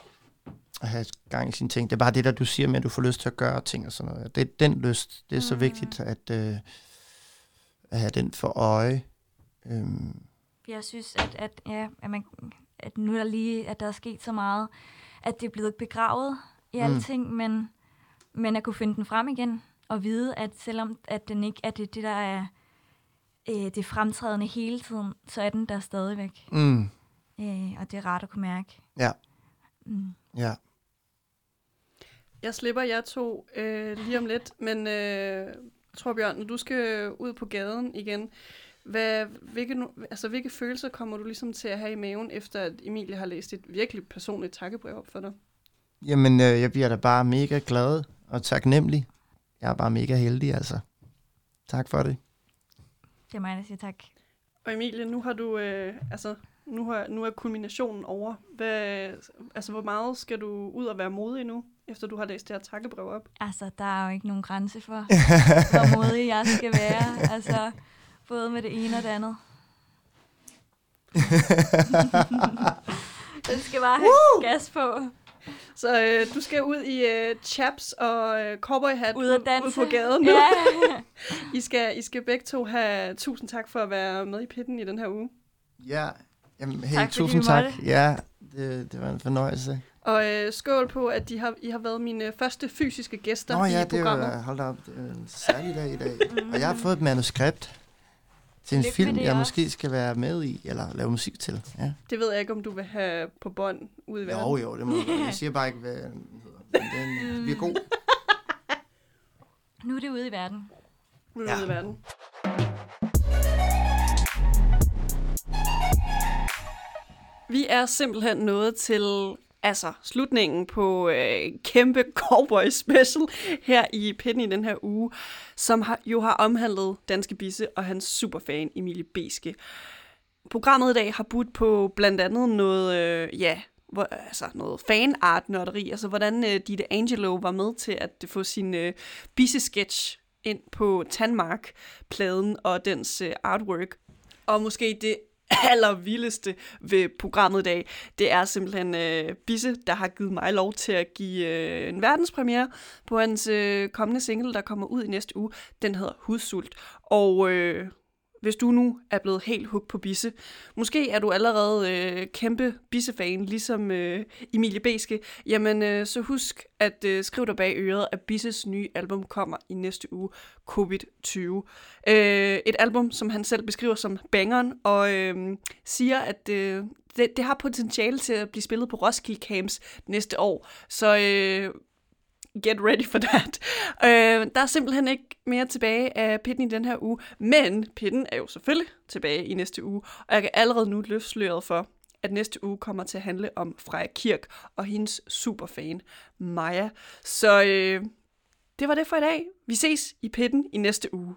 at have gang i sine ting, det er bare det der, du siger med, at du får lyst til at gøre ting og sådan noget. Det er den lyst, det er så Mm. vigtigt, at, øh, at have den for øje. Øhm, Jeg synes, at, at, ja, at, man, at nu er der lige, at der er sket så meget, at det er blevet begravet i Mm. alting, men, men at kunne finde den frem igen, og vide, at selvom at den ikke er det, det der er øh, det fremtrædende hele tiden, så er den der stadigvæk. mm, Øh, og det er rart at kunne mærke. ja, Mm. ja. Jeg slipper jer to øh, lige om lidt, men øh, Torbjørn, når du skal ud på gaden igen, hvad, hvilke, nu- altså, hvilke følelser kommer du ligesom til at have i maven, efter at Emilie har læst et virkelig personligt takkebrev op for dig? Jamen, øh, jeg bliver da bare mega glad og taknemmelig. Jeg er bare mega heldig, altså. Tak for det. Det er mig, der siger tak. Og Emilie, nu har du, øh, altså, nu, har, nu er kulminationen over. Hvad, altså, hvor meget skal du ud og være modig nu, efter du har læst det her takkebrev op? Altså, der er jo ikke nogen grænse for, hvor modig jeg skal være. Altså, både med det ene og det andet. Den skal bare have Woo! gas på. Så øh, du skal ud i øh, chaps og øh, cowboyhat Ud at danse. ud på gaden nu. Ja. I, skal, I skal begge to have tusind tak for at være med i pitten i den her uge. Ja, jamen, hey, Tak, tusind tak. måtte. Ja, det, det var en fornøjelse. Og øh, skål på, at de har, I har været mine første fysiske gæster Nå i ja, det er programmet. jo, hold da op, det er en særlig dag i dag. Og jeg har fået et manuskript til en film, det jeg også. måske skal være med i, eller lave musik til. Ja. Det ved jeg ikke, om du vil have på bånd ude i verden. Jo, jo, det må du godt. Jeg siger bare ikke, hvad den hedder. Men den bliver god. Nu er det ude i verden. Nu er det ude i verden. Vi er simpelthen nået til altså slutningen på øh, kæmpe cowboy special her i Pitten i den her uge, som har, jo har omhandlet Danske Bisse og hans superfan Emilie Beske. Programmet i dag har budt på blandt andet noget, øh, ja, hvor, altså noget fanart-nørderi, altså hvordan øh, Ditte Angelo var med til at få sin øh, bisse-sketch ind på Tanmark-pladen og dens øh, artwork. Og måske det allervildeste ved programmet i dag, det er simpelthen øh, Bisse, der har givet mig lov til at give øh, en verdenspremiere på hans øh, kommende single, der kommer ud i næste uge. Den hedder Hudsult. Og øh, hvis du nu er blevet helt hooked på Bisse, måske er du allerede øh, kæmpe Bisse-fan, ligesom øh, Emilie Beske, jamen øh, så husk at øh, skrive dig bag øret, at Bisses nye album kommer i næste uge, COVID-20. Øh, et album, som han selv beskriver som bangeren, og øh, siger, at øh, det, det har potentiale til at blive spillet på Roskilde Camps næste år. Så øh, get ready for that. Øh, der er simpelthen ikke mere tilbage af Pitten i den her uge, men Pitten er jo selvfølgelig tilbage i næste uge, og jeg kan allerede nu løfte sløret for, at næste uge kommer til at handle om Freja Kirk og hendes superfan, Maja. Så øh, det var det for i dag. Vi ses i Pitten i næste uge.